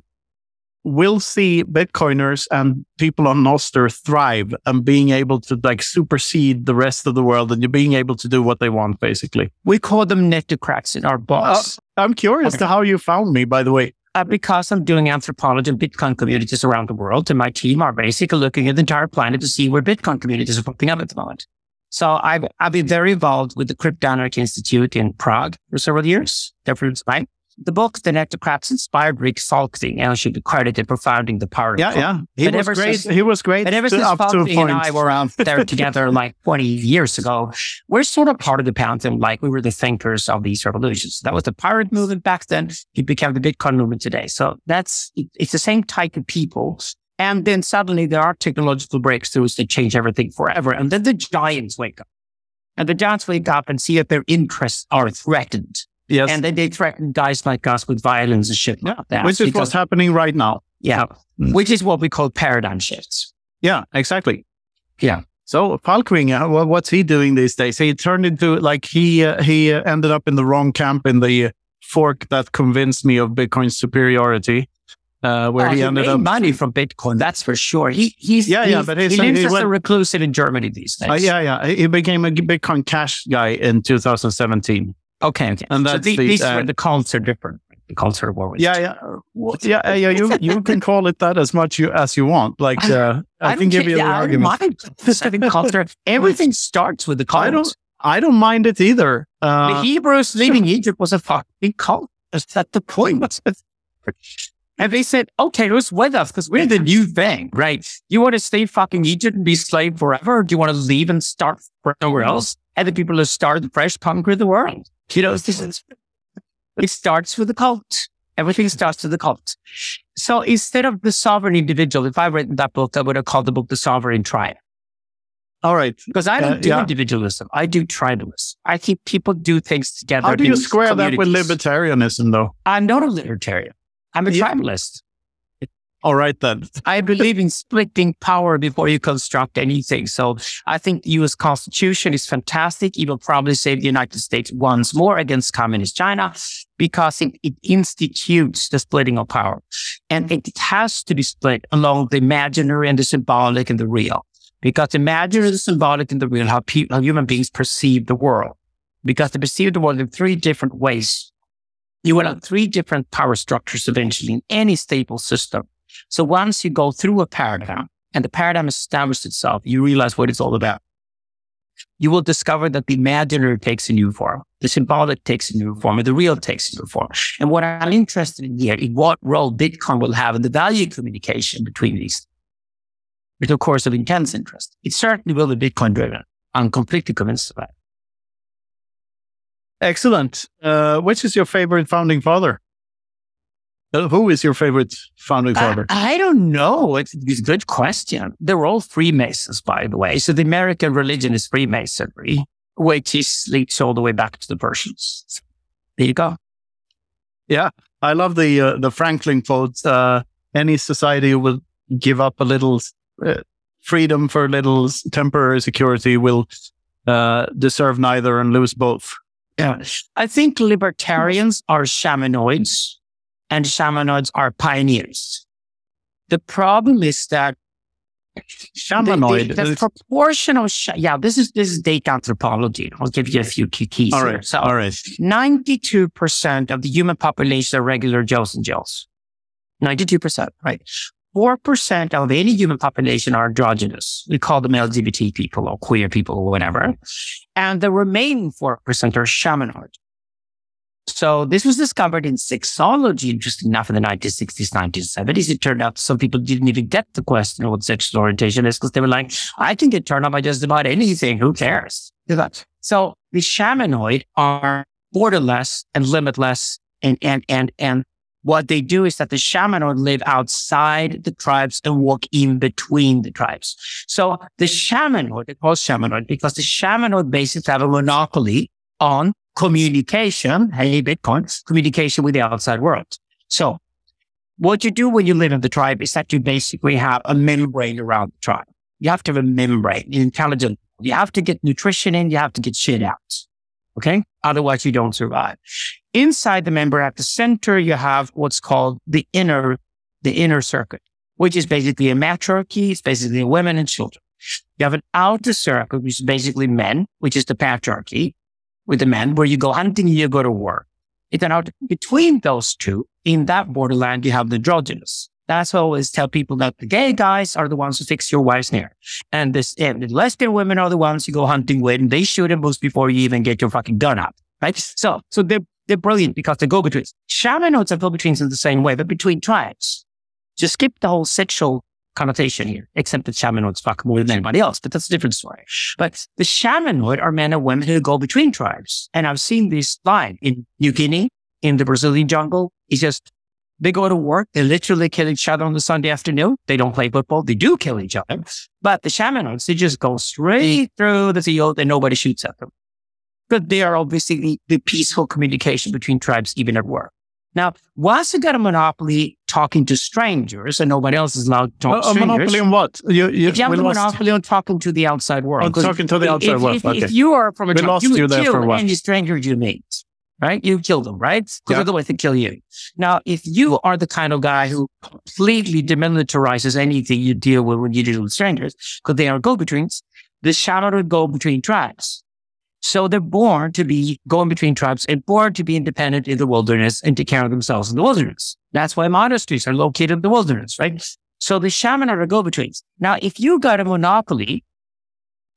will see Bitcoiners and people on Nostr thrive and being able to like supersede the rest of the world and you're being able to do what they want, basically. We call them netocrats in our box. I'm curious to how you found me, by the way. Uh, because I'm doing anthropology in Bitcoin communities around the world, and my team are basically looking at the entire planet to see where Bitcoin communities are popping up at the moment. So I've, I've been very involved with the Cryptanarchy Institute in Prague for several years. Therefore, my, the book, The Netocrats, inspired Rick and I should be credited for founding the power. Yeah, yeah. He But was great. since- he was great But ever since up to a Falky and. I were out there together like 20 years ago, we're sort of part of the pantheon. Like we were the thinkers of these revolutions. That was the pirate movement back then. It became the Bitcoin movement today. So that's, it- it's the same type of people. And then suddenly there are technological breakthroughs that change everything forever. And then the giants wake up. And the giants wake up and see that their interests are threatened. Yes. And then they threaten guys like us with violence and shit like that. which is because- what's happening right now. yeah, Mm. which is what we call paradigm shifts. Yeah, exactly. Yeah. So Falkvinge, uh, wha- what's he doing these days? He turned into like he uh, he uh, ended up in the wrong camp in the uh, fork that convinced me of Bitcoin's superiority, uh, where Oh, he ended made up. money from Bitcoin. That's for sure. He he's Yeah, yeah, he's- but he he's- lives he as went- a recluse in Germany these days. Uh, yeah, yeah. He became a Bitcoin Cash guy in 2017. Okay. Okay. And so the, the, these uh, are the cults are different. The cults are war. Yeah, yeah, Well, yeah, yeah. You you can call it that as much you, as you want. Like uh, I, don't can give you the yeah, I don't argument. mind the second culture. Everything starts with the cult. I don't- I don't mind it either. the Uh, Hebrews leaving Egypt was a fucking cult. Is that the point? And they said, okay, who's with us? Because we're the new thing, right? You want to stay fucking Egypt and be slave forever? Or do you want to leave and start somewhere else? And the people who start fresh conquer the world. You know, this is, it starts with the cult. Everything starts with the cult. So instead of the sovereign individual, if I've written that book, I would have called the book The Sovereign Tribe. all right. Because I don't Uh, do yeah. individualism. I do tribalism. I think people do things together. How do you square that with libertarianism, though? I'm not a libertarian. I'm a Yeah. tribalist. All right then. I believe in splitting power before you construct anything. So I think the US Constitution is fantastic. It will probably save the United States once more against communist China because it, it institutes the splitting of power. And it, it has to be split along the imaginary and the symbolic and the real. Because the imaginary, the symbolic, and the real, how, pe- how human beings perceive the world. Because they perceive the world in three different ways. You will have three different power structures eventually in any stable system. So once you go through a paradigm and the paradigm establishes itself, you realize what it's all about. You will discover that the imaginary takes a new form, the symbolic takes a new form, and the real takes a new form. And what I'm interested in here is what role Bitcoin will have in the value communication between these. Which of course of intense interest. It certainly will be Bitcoin driven. I'm completely convinced of that. Excellent. Uh, which is your favorite founding father? Who is your favorite founding I, father? I don't know. It's, it's a good question. They're all Freemasons, by the way. So the American religion is Freemasonry, which is leads all the way back to the Persians. So there you go. Yeah, I love the uh, the Franklin quote. Uh, any society will give up a little uh, freedom for a little temporary security will uh, deserve neither and lose both. Yeah. I think libertarians are shamanoids and shamanoids are pioneers. The problem is that Shamanoid. The, the, the proportion of sh- yeah, this is this is data anthropology. I'll give you a few key keys all here. right. So all right. 92% of the human population are regular Joes and Jills. 92%, right? 4% of any human population are androgynous. We call them LGBT people or queer people or whatever. And the remaining 4% are shamanoid. So this was discovered in sexology, interesting enough, in the 1960s, 1970s. It turned out some people didn't even get the question of what sexual orientation is because they were like, I can get turned on by just about anything. Who cares? So the shamanoid are borderless and limitless. And, and, and, and what they do is that the shamanoid live outside the tribes and walk in between the tribes. So the shamanoid, they call shamanoid because the shamanoid basically have a monopoly on communication. Hey, Bitcoin, communication with the outside world. So what you do when you live in the tribe is that you basically have a membrane around the tribe. You have to have a membrane, intelligent. You have to get nutrition in. You have to get shit out. Okay. Otherwise you don't survive. Inside the membrane at the center, you have what's called the inner, the inner circuit, which is basically a matriarchy. It's basically women and children. You have an outer circuit, which is basically men, which is the patriarchy with the men, where you go hunting, you go to war. It then out between those two, in that borderland, you have the androgynous. That's why I always tell people that the gay guys are the ones who fix your wife's hair. And this, and the lesbian women are the ones you go hunting with and they shoot and boost before you even get your fucking gun up. Right? So, so they're, they're brilliant because they go betweens. Shamanoids are go betweens in the same way, but between tribes. Just skip the whole sexual connotation here, except that shamanoids fuck more than anybody else, but that's a different story. But the shamanoid are men and women who go between tribes. And I've seen this line in New Guinea, in the Brazilian jungle. It's just, they go to work. They literally kill each other on the Sunday afternoon. They don't play football. They do kill each other. But the shamanoids, they just go straight through the field and nobody shoots at them. But they are obviously the, the peaceful communication between tribes, even at work. Now, once you got a monopoly talking to strangers and nobody else is allowed to talk A, to a monopoly on what? You, you, if you have a monopoly on talking to the outside world. 'Cause talking to the if- outside if, world, If, okay. if you are from a We lost you, you there kill for a while. any stranger you meet, right? You kill them, right? Because Yeah. otherwise they kill you. Now, if you are the kind of guy who completely demilitarizes anything you deal with when you deal with strangers, because they are go-betweens, the shadow would go between tribes. So they're born to be going between tribes and born to be independent in the wilderness and to care of themselves in the wilderness. That's why monasteries are located in the wilderness, right? So the shaman are the go-betweens. Now, if you got a monopoly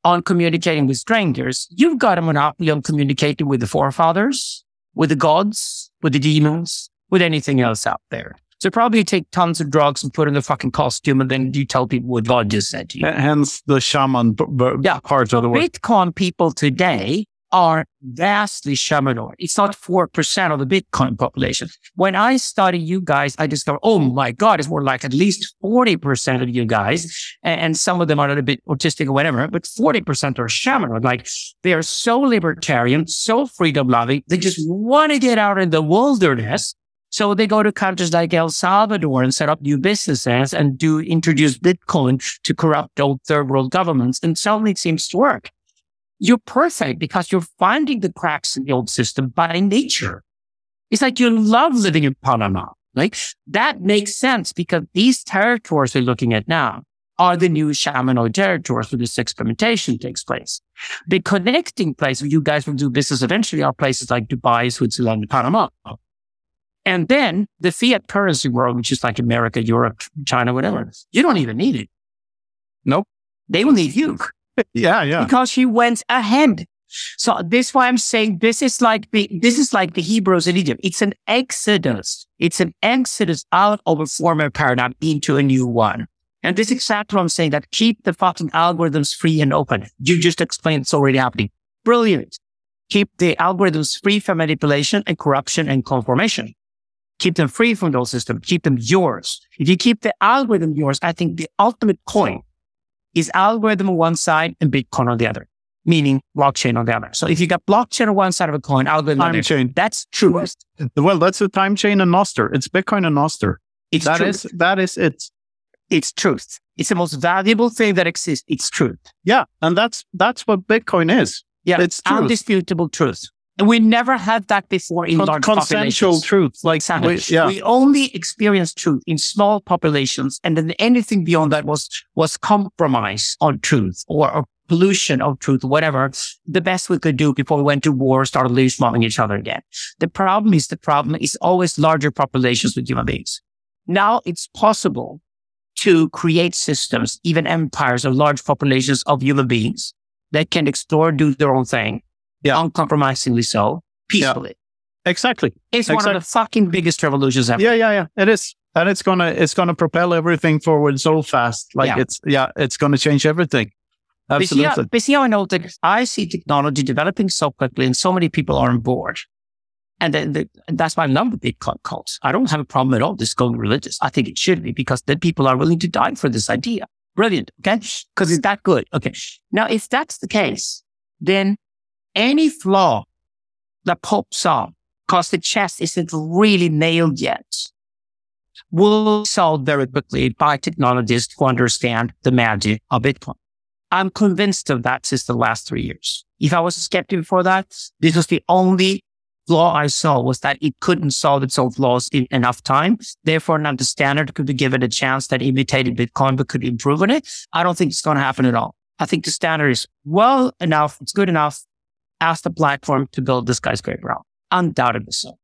on communicating with strangers, you've got a monopoly on communicating with the forefathers, with the gods, with the demons, with anything else out there. So probably take tons of drugs and put in the fucking costume and then you tell people what God just said to you. Hence the shaman b- b- Yeah. part of the word. Bitcoin people today are vastly shamanoid. It's not 4% of the Bitcoin population. When I study you guys, I discover, oh my God, it's more like at least 40% of you guys. And, and some of them are a little bit autistic or whatever, but 40% are shamanoid. Like they are so libertarian, so freedom loving. They just want to get out in the wilderness. So they go to countries like El Salvador and set up new businesses and do introduce Bitcoin to corrupt old third world governments. And suddenly it seems to work you're perfect because you're finding the cracks in the old system by nature. It's like you love living in Panama. Like that makes sense because these territories we're looking at now are the new shamanoid territories where this experimentation takes place. The connecting place where you guys will do business eventually are places like Dubai, Switzerland, and Panama. And then the fiat currency world, which is like America, Europe, China, whatever, you don't even need it. Nope. They will need you Yeah, yeah. because you went ahead. So this is why I'm saying this is like the this is like the Hebrews in Egypt. It's an exodus. It's an exodus out of a former paradigm into a new one. And this is exactly what I'm saying. That keep the fucking algorithms free and open. You just explained it's already happening. Brilliant. Keep the algorithms free from manipulation and corruption and conformation. Keep them free from those systems. Keep them yours. If you keep the algorithm yours, I think the ultimate coin is algorithm on one side and Bitcoin on the other, meaning blockchain on the other. So if you got blockchain on one side of a coin, algorithm on Time the other, chain. that's true. Well, that's a time chain and Nostr. It's Bitcoin and Nostr. It's That truth. is that is it. it's truth. It's the most valuable thing that exists. It's truth. Yeah, and that's that's what Bitcoin is. Yeah, It's truth. undisputable truth. And we never had that before in Con- large consensual truth. Like Exactly. we- yeah, We only experienced truth in small populations, and then anything beyond that was was compromise on truth or, or pollution of truth, whatever. The best we could do before we went to war, started mobbing each other again. The problem is the problem is always larger populations with human beings. Now it's possible to create systems, even empires of large populations of human beings that can explore, do their own thing, Yeah. uncompromisingly so, peacefully. exactly. It's one of the fucking biggest revolutions ever. Yeah, yeah, yeah. It is, and it's gonna it's gonna propel everything forward so fast. Like Yeah. it's yeah, it's gonna change everything. But see, Absolutely. but see how I know that I see technology developing so quickly and so many people are on board. And then the, that's why I love the Bitcoin cult. I don't have a problem at all just going religious. I think it should be because then people are willing to die for this idea. Brilliant. Okay. Because it's that good. Okay. Now, if that's the case, then any flaw that pops up because the chest isn't really nailed yet will be solved very quickly by technologists who understand the magic of Bitcoin. I'm convinced of that since the last three years. If I was a skeptic before that, this was the only flaw I saw was that it couldn't solve its own flaws in enough time. Therefore, not the standard could be given a chance that imitated Bitcoin but could improve on it. I don't think it's going to happen at all. I think the standard is well enough. It's good enough. Ask the platform to build this skyscraper out. Undoubtedly so.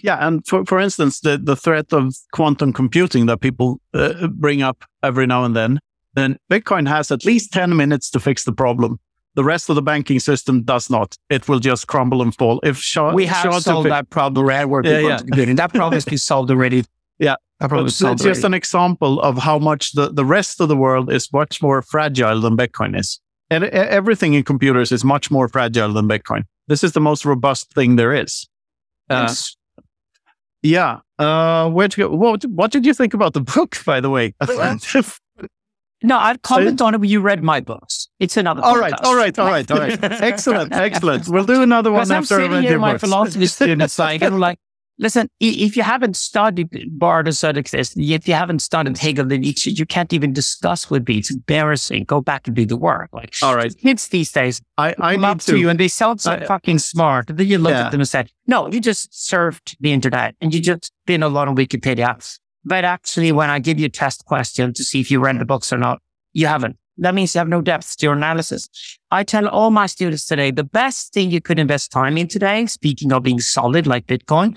Yeah, and for for instance, the the threat of quantum computing that people uh, bring up every now and then, then Bitcoin has at least ten minutes to fix the problem. The rest of the banking system does not. It will just crumble and fall. If Sha- We have Sha- solved that problem, right? Where Yeah, yeah. computing. That problem has been solved already. Yeah. That problem is It's solved just already. an example of how much the, the rest of the world is much more fragile than Bitcoin is. And everything in computers is much more fragile than Bitcoin. This is the most robust thing there is. Uh, yeah. Uh, where to go? What, what did you think about the book, by the way? No, I'd comment on it when you read my books. It's another. all right, podcast. all right, all right, all right. excellent, excellent. We'll do another one I'm after I sitting here, my philosophy students, I'm like, listen, if you haven't studied Bardes Exist, if you haven't studied Hegel and Nietzsche, you can't even discuss with me. It's embarrassing. Go back and do the work. Like, All right. kids these days I, I come up to. to. you and they sound so I- fucking smart. And then you look Yeah. at them and say, no, you just surfed the internet and you just been a lot on Wikipedia. But actually, when I give you a test question to see if you read the books or not, you haven't. That means you have no depth to your analysis. I tell all my students today, the best thing you could invest time in today, speaking of being solid like Bitcoin,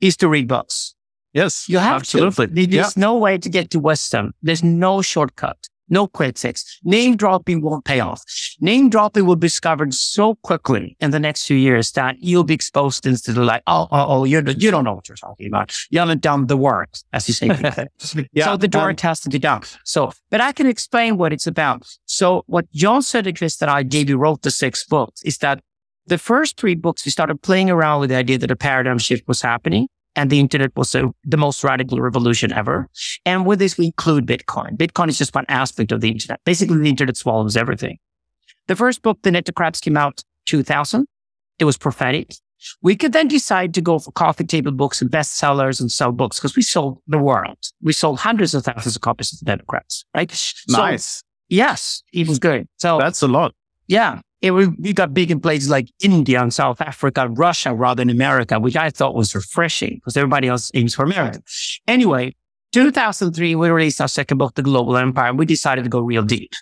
is to read books. yes, You have absolutely. to. There's Yeah. no way to get to wisdom. There's no shortcut, no quick fix. Name dropping won't pay off. Name dropping will be discovered so quickly in the next few years that you'll be exposed instantly like, oh, oh, oh, you you don't know what you're talking about. You haven't done the work, as you say. Yeah, so the work um, has to be done. So, but I can explain what it's about. So what Jan Söderqvist that I gave you wrote the six books is that the first three books, we started playing around with the idea that a paradigm shift was happening and the internet was a, the most radical revolution ever. And with this, we include Bitcoin. Bitcoin is just one aspect of the internet. Basically, the internet swallows everything. The first book, The Netocrats, came out 2000. It was prophetic. We could then decide to go for coffee table books and bestsellers and sell books because we sold the world. We sold hundreds of thousands of copies of the Netocrats, right? So, Nice. yes, it was good. So That's a lot. yeah, it, we, we got big in places like India and South Africa and Russia rather than America, which I thought was refreshing because everybody else aims for America. Anyway, 2003, we released our second book, The Global Empire, and we decided to go real deep.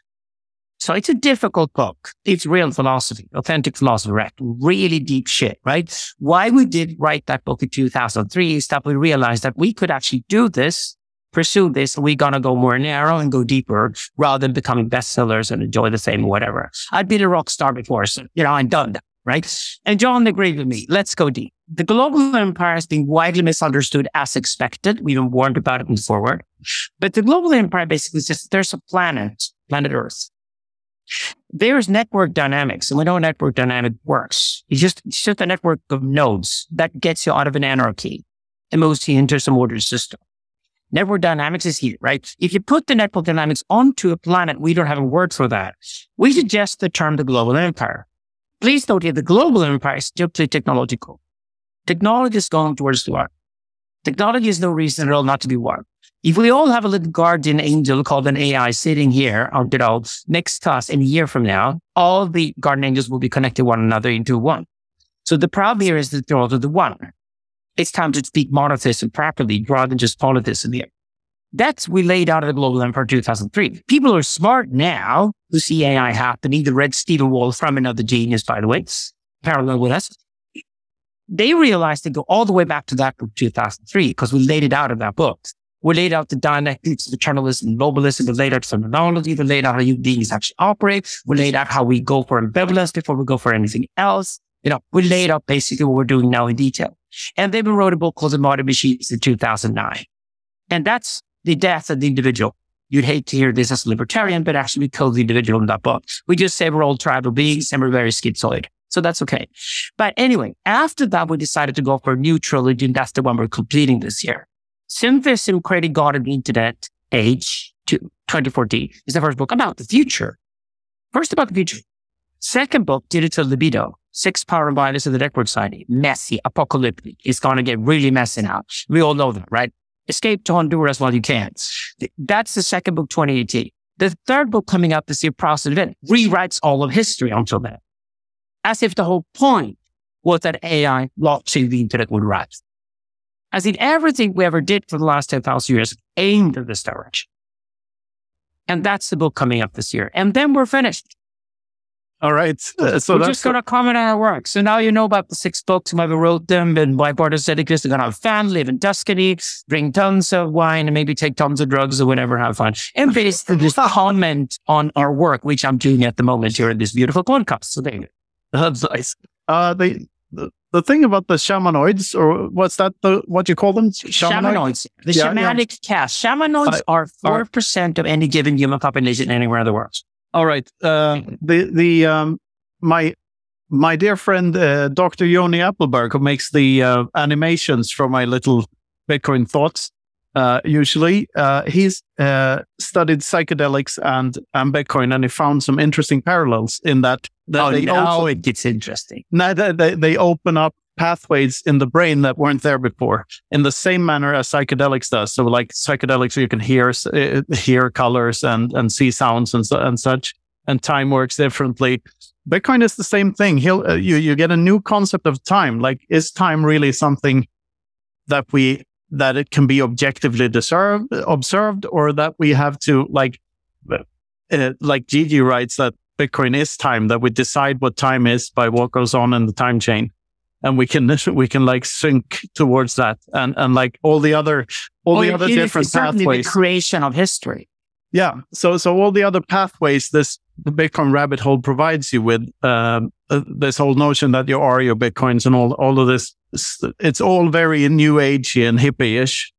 So it's a difficult book. It's real philosophy, authentic philosophy, right? Really deep shit, right? Why we did write that book in 2003 is that we realized that we could actually do this, pursue this, we're going to go more narrow and go deeper rather than becoming bestsellers and enjoy the same whatever. I'd been a rock star before, so, you know, I'm done that, right? And Jan agreed with me. Let's go deep. The global empire has been widely misunderstood as expected. We've been warned about it moving forward. But the global empire basically says there's a planet, planet Earth. There's network dynamics, and we know network dynamic works. It's just, it's just a network of nodes that gets you out of an anarchy and moves you into some ordered system. Network dynamics is here, right? If you put the network dynamics onto a planet, we don't have a word for that. We suggest the term the global empire. Please note here, the global empire is strictly technological. Technology is going towards the one. Technology is no reason at all not to be one. If we all have a little guardian angel called an AI sitting here, or, you know, next to us in a year from now, all the guardian angels will be connected one another into one. So the problem here is that they're to the one. It's time to speak monotheism properly rather than just polytheism here. That's we laid out in the Global Empire 2003. People are smart now who see AI happening. The Red Steel Wall from another genius, by the way, parallel with us. They realize they go all the way back to that book 2003 because we laid it out in that book. We laid out the dialectics of eternalism and mobilism. We laid out phenomenology. We laid out how human beings actually operate. We laid out how we go for ambivalence before we go for anything else. You know, we laid out basically what we're doing now in detail. And then we wrote a book called The Modern Machines in 2009. And that's the death of the individual. You'd hate to hear this as a libertarian, but actually we killed the individual in that book. We just say we're all tribal beings and we're very schizoid. So that's okay. But anyway, after that, we decided to go for a new trilogy, and that's the one we're completing this year. Syntheism Creating God and the Internet, Age 2014, is the first book about the future. First about the future. Second book, Digital Libido, Sex Power Violence of the Network Society. Messy, apocalyptic. It's going to get really messy now. We all know that, right? Escape to Honduras while you can. That's the second book, 2018. The third book coming up this year, Process Event, rewrites all of history until then. As if the whole point was that AI, blockchain, the internet would rise. As in everything we ever did for the last 10,000 years aimed in this direction. And that's the book coming up this year. And then we're finished. All right. Uh, so we're just going to comment on our work. So now you know about the six books, we wrote them, and why Barter Sedicus are going to have fun, live in Tuscany, bring tons of wine, and maybe take tons of drugs or whatever, have fun. And basically just comment on our work, which I'm doing at the moment here in this beautiful podcast. So there you go. That's nice. Uh, the, the, the thing about the shamanoids, or what's that? The what you call them? Shamanoids. The yeah, shamanic yeah. caste. Shamanoids uh, are four percent of any given human population anywhere in the world. All right. Uh, the the um, my my dear friend uh, Dr. Yoni Appleberg, who makes the uh, animations for my little Bitcoin thoughts, uh, usually uh, he's uh, studied psychedelics and and Bitcoin, and he found some interesting parallels in that. that oh, now open, it gets interesting. Now they, they open up pathways in the brain that weren't there before in the same manner as psychedelics does. So like psychedelics, you can hear, uh, hear colors and, and see sounds and, and such, and time works differently. Bitcoin is the same thing. He'll, uh, you, you get a new concept of time. Like, is time really something that we, that it can be objectively deserved, observed or that we have to like, uh, like Gigi writes that Bitcoin is time, that we decide what time is by what goes on in the time chain and we can we can like sink towards that and and like all the other all the other different pathways the creation of history. Yeah. So so all the other pathways this the bitcoin rabbit hole provides you with um, uh, this whole notion that you are your bitcoins and all all of this it's all very new agey and hippie-ish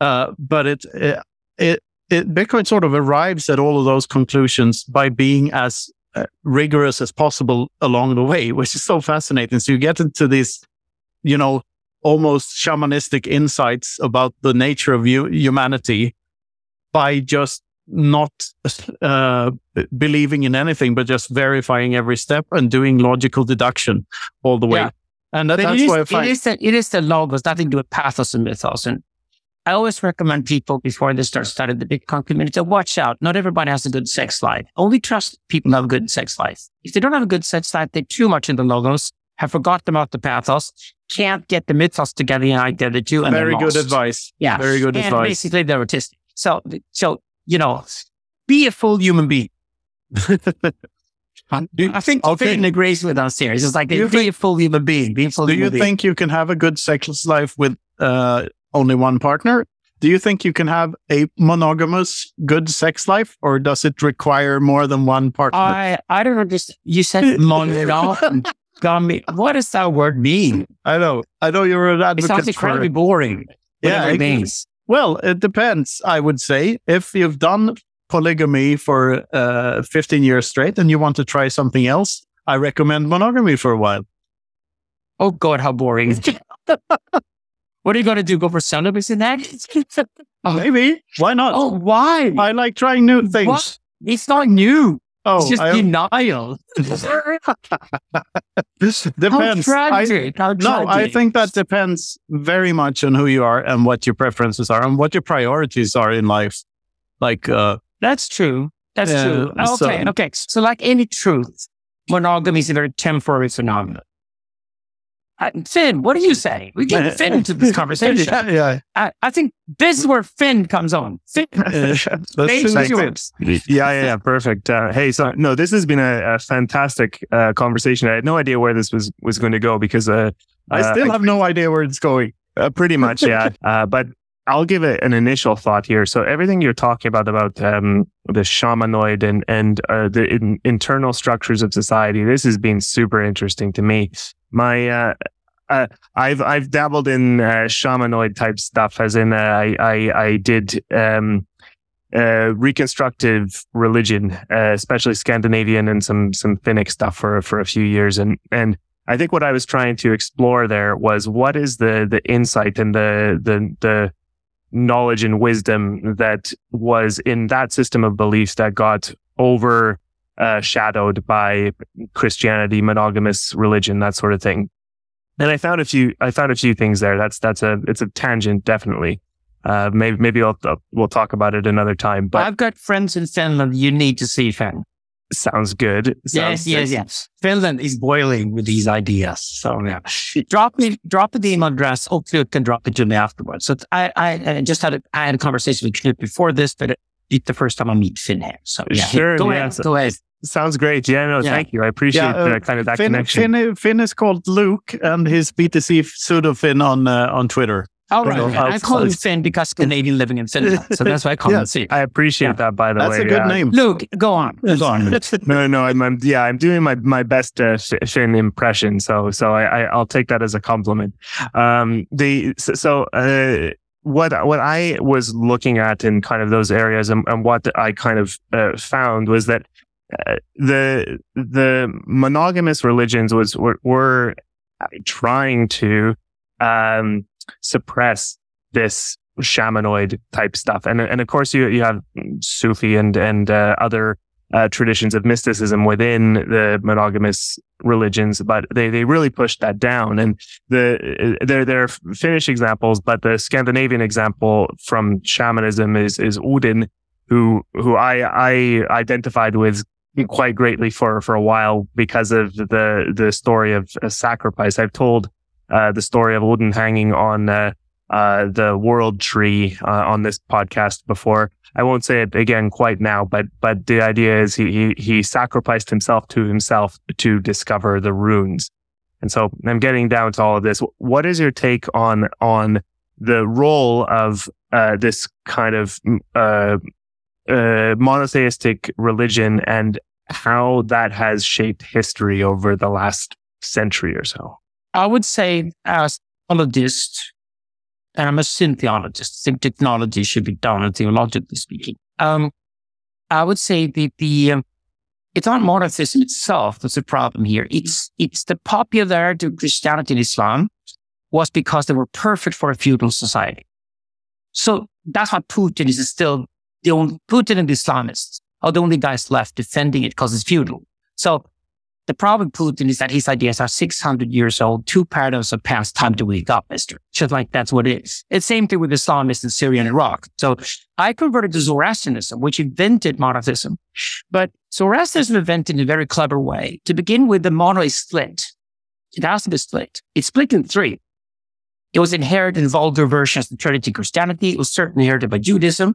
uh, but it, it it it bitcoin sort of arrives at all of those conclusions by being as uh, rigorous as possible along the way, which is so fascinating. So you get into these, you know, almost shamanistic insights about the nature of you, humanity by just not uh, believing in anything, but just verifying every step and doing logical deduction all the way. Yeah. And that, that's why I find it is, the, it is the logos, nothing to do with pathos and mythos. And I always recommend people before they start studying the Bitcoin community to watch out. Not everybody has a good sex life. Only trust people have a good sex life. If they don't have a good sex life, they're too much in the logos, have forgotten about the pathos, can't get the mythos together in identity. And Very good advice. Yeah. Very good and advice. Basically, they're autistic. So, so, you know, be a full human being. I think okay. Finn agrees with us here. It's like be think, a full human being. Be full do you being. think you can have a good sex life with uh, only one partner. Do you think you can have a monogamous good sex life or does it require more than one partner? I, I don't understand. You said monogamy. what does that word mean? I know. I know you're an advocate. It sounds incredibly for, boring. Yeah. It means. Well, it depends, I would say. If you've done polygamy for uh, 15 years straight and you want to try something else, I recommend monogamy for a while. Oh, God, how boring. What are you going to do? Go for celibacy next? oh, Maybe. Why not? Oh, why? I like trying new things. What? It's not new. Oh, it's just I, denial. this depends. How tragic. I, How tragic. No, I think that depends very much on who you are and what your preferences are and what your priorities are in life. Like, uh, that's true. That's uh, true. Okay. So, okay. So, like any truth, monogamy is a very temporary phenomenon. Uh, Finn, what do you say? We get Finn into this conversation. yeah. I, I, think this is where Finn comes on. Finn, uh, yeah, yeah, yeah, perfect. Uh, hey, so no, this has been a, a fantastic uh, conversation. I had no idea where this was was going to go because uh, I still uh, have no idea where it's going. pretty much, yeah. but I'll give it an initial thought here. So everything you're talking about about um, the shamanoid and and uh, the in, internal structures of society, this has been super interesting to me my uh, uh, I've I've dabbled in uh, shamanoid type stuff, as in uh, I, I I did um, uh, reconstructive religion, uh, especially Scandinavian and some some Finnic stuff for for a few years, and and I think what I was trying to explore there was what is the the insight and the the the knowledge and wisdom that was in that system of beliefs that got over uh, shadowed by Christianity, monogamous religion, that sort of thing. And I found a few, I found a few things there. That's, that's a, it's a tangent, definitely. Uh, maybe, maybe I'll, we'll talk about it another time, but I've got friends in Finland you need to see, Finn. sounds good. Yes, Sounds- yes, yes. Finland is boiling with these ideas. So yeah, drop me, drop the email address. Hopefully, it can drop it to me afterwards. So I, I, I just had a, I had a conversation with Knut before this, but it's the first time I meet Finn here. So yeah, Sure, go yeah, ahead, so- go ahead. Sounds great. Yeah, no, Yeah. thank you. I appreciate Yeah, uh, the, kind of that Finn, connection. Finn, Finn is called Luke, and he's BTC pseudo Finn on uh, on Twitter. All right, Go I call him. Finn because Canadian living in Finland, so that's why I call him Finn. I appreciate Yeah. that, by the That's way. That's a good yeah. name. Luke, go on, go on. No, no, I'm, I'm yeah, I'm doing my my best uh, F- Finn impression, so so I, I I'll take that as a compliment. Um, the so, so uh, what what I was looking at in kind of those areas, and, and what I kind of uh, found was that uh, the the monogamous religions was were, were trying to um, suppress this shamanoid type stuff, and and of course you you have Sufi and and uh, other uh, traditions of mysticism within the monogamous religions, but they, they really pushed that down. And the they're they're Finnish examples, but the Scandinavian example from shamanism is is Odin, who who I I identified with quite greatly for for a while because of the the story of a sacrifice. I've told uh, the story of Odin hanging on uh, uh, the world tree uh, on this podcast before. I won't say it again quite now, but but the idea is he he, he sacrificed himself to himself to discover the runes. And so I'm getting down to all of this. What is your take on on the role of uh, this kind of uh, monotheistic religion and how that has shaped history over the last century or so? I would say as theologist, and I'm a syntheologist, I think technology should be done theologically speaking. Um, I would say that the, um, it's not monotheism itself that's the problem here. It's, it's the popularity of Christianity and Islam was because they were perfect for a feudal society. So that's why Putin is still the only, Putin and the Islamists are the only guys left defending it because it's feudal. So the problem with Putin is that his ideas are 600 years old. Two paradigms have passed. Time to wake up, mister. Just like that's what it is. It's same thing with Islamists in Syria and Iraq. So I converted to Zoroastrianism, which invented monotheism. But Zoroastrianism invented in a very clever way. To begin with, the mono is split. It has to be split. It's split in three. It was inherited in vulgar versions of Trinity Christianity. It was certainly inherited by Judaism,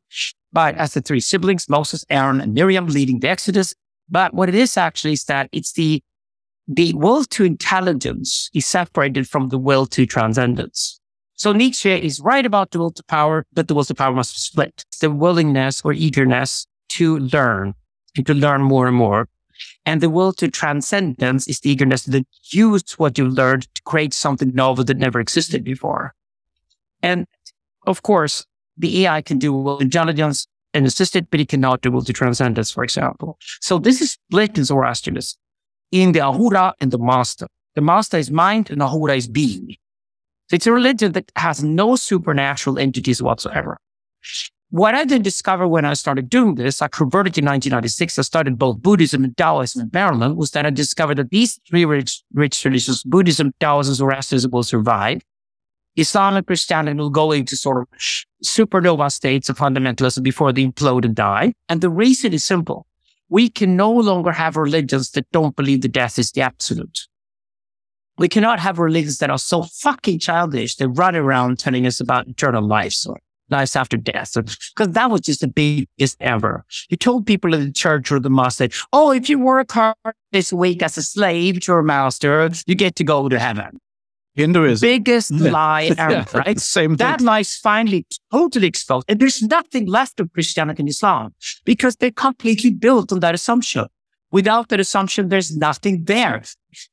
but as the three siblings, Moses, Aaron, and Miriam leading the Exodus. But what it is actually is that it's the the will to intelligence is separated from the will to transcendence. So Nietzsche is right about the will to power, but the will to power must be split. It's the willingness or eagerness to learn and to learn more and more. And the will to transcendence is the eagerness to use what you learned to create something novel that never existed before. And of course, the AI can do will intelligence and assist it, but it cannot do will to transcendence, for example. So this is split in Zoroastrianism in the Ahura and the Mazda. The Mazda is mind and Ahura is being. So it's a religion that has no supernatural entities whatsoever. What I then discovered when I started doing this, I converted in 1996. I started both Buddhism and Taoism in Maryland, was that I discovered that these three rich, rich traditions, Buddhism, Taoism, Zoroastrianism will survive. Islam and Christianity will go into sort of supernova states of fundamentalism before they implode and die. And the reason is simple. We can no longer have religions that don't believe that death is the absolute. We cannot have religions that are so fucking childish They run around telling us about eternal life or lives after death. Because that was just the biggest ever. You told people in the church or the mosque that, oh, if you work hard this week as a slave to your master, you get to go to heaven. Hinduism. Biggest Yeah. lie ever, Yeah, right? Same thing. That lie's finally totally exposed. And there's nothing left of Christianity and Islam because they're completely built on that assumption. Without that assumption, there's nothing there.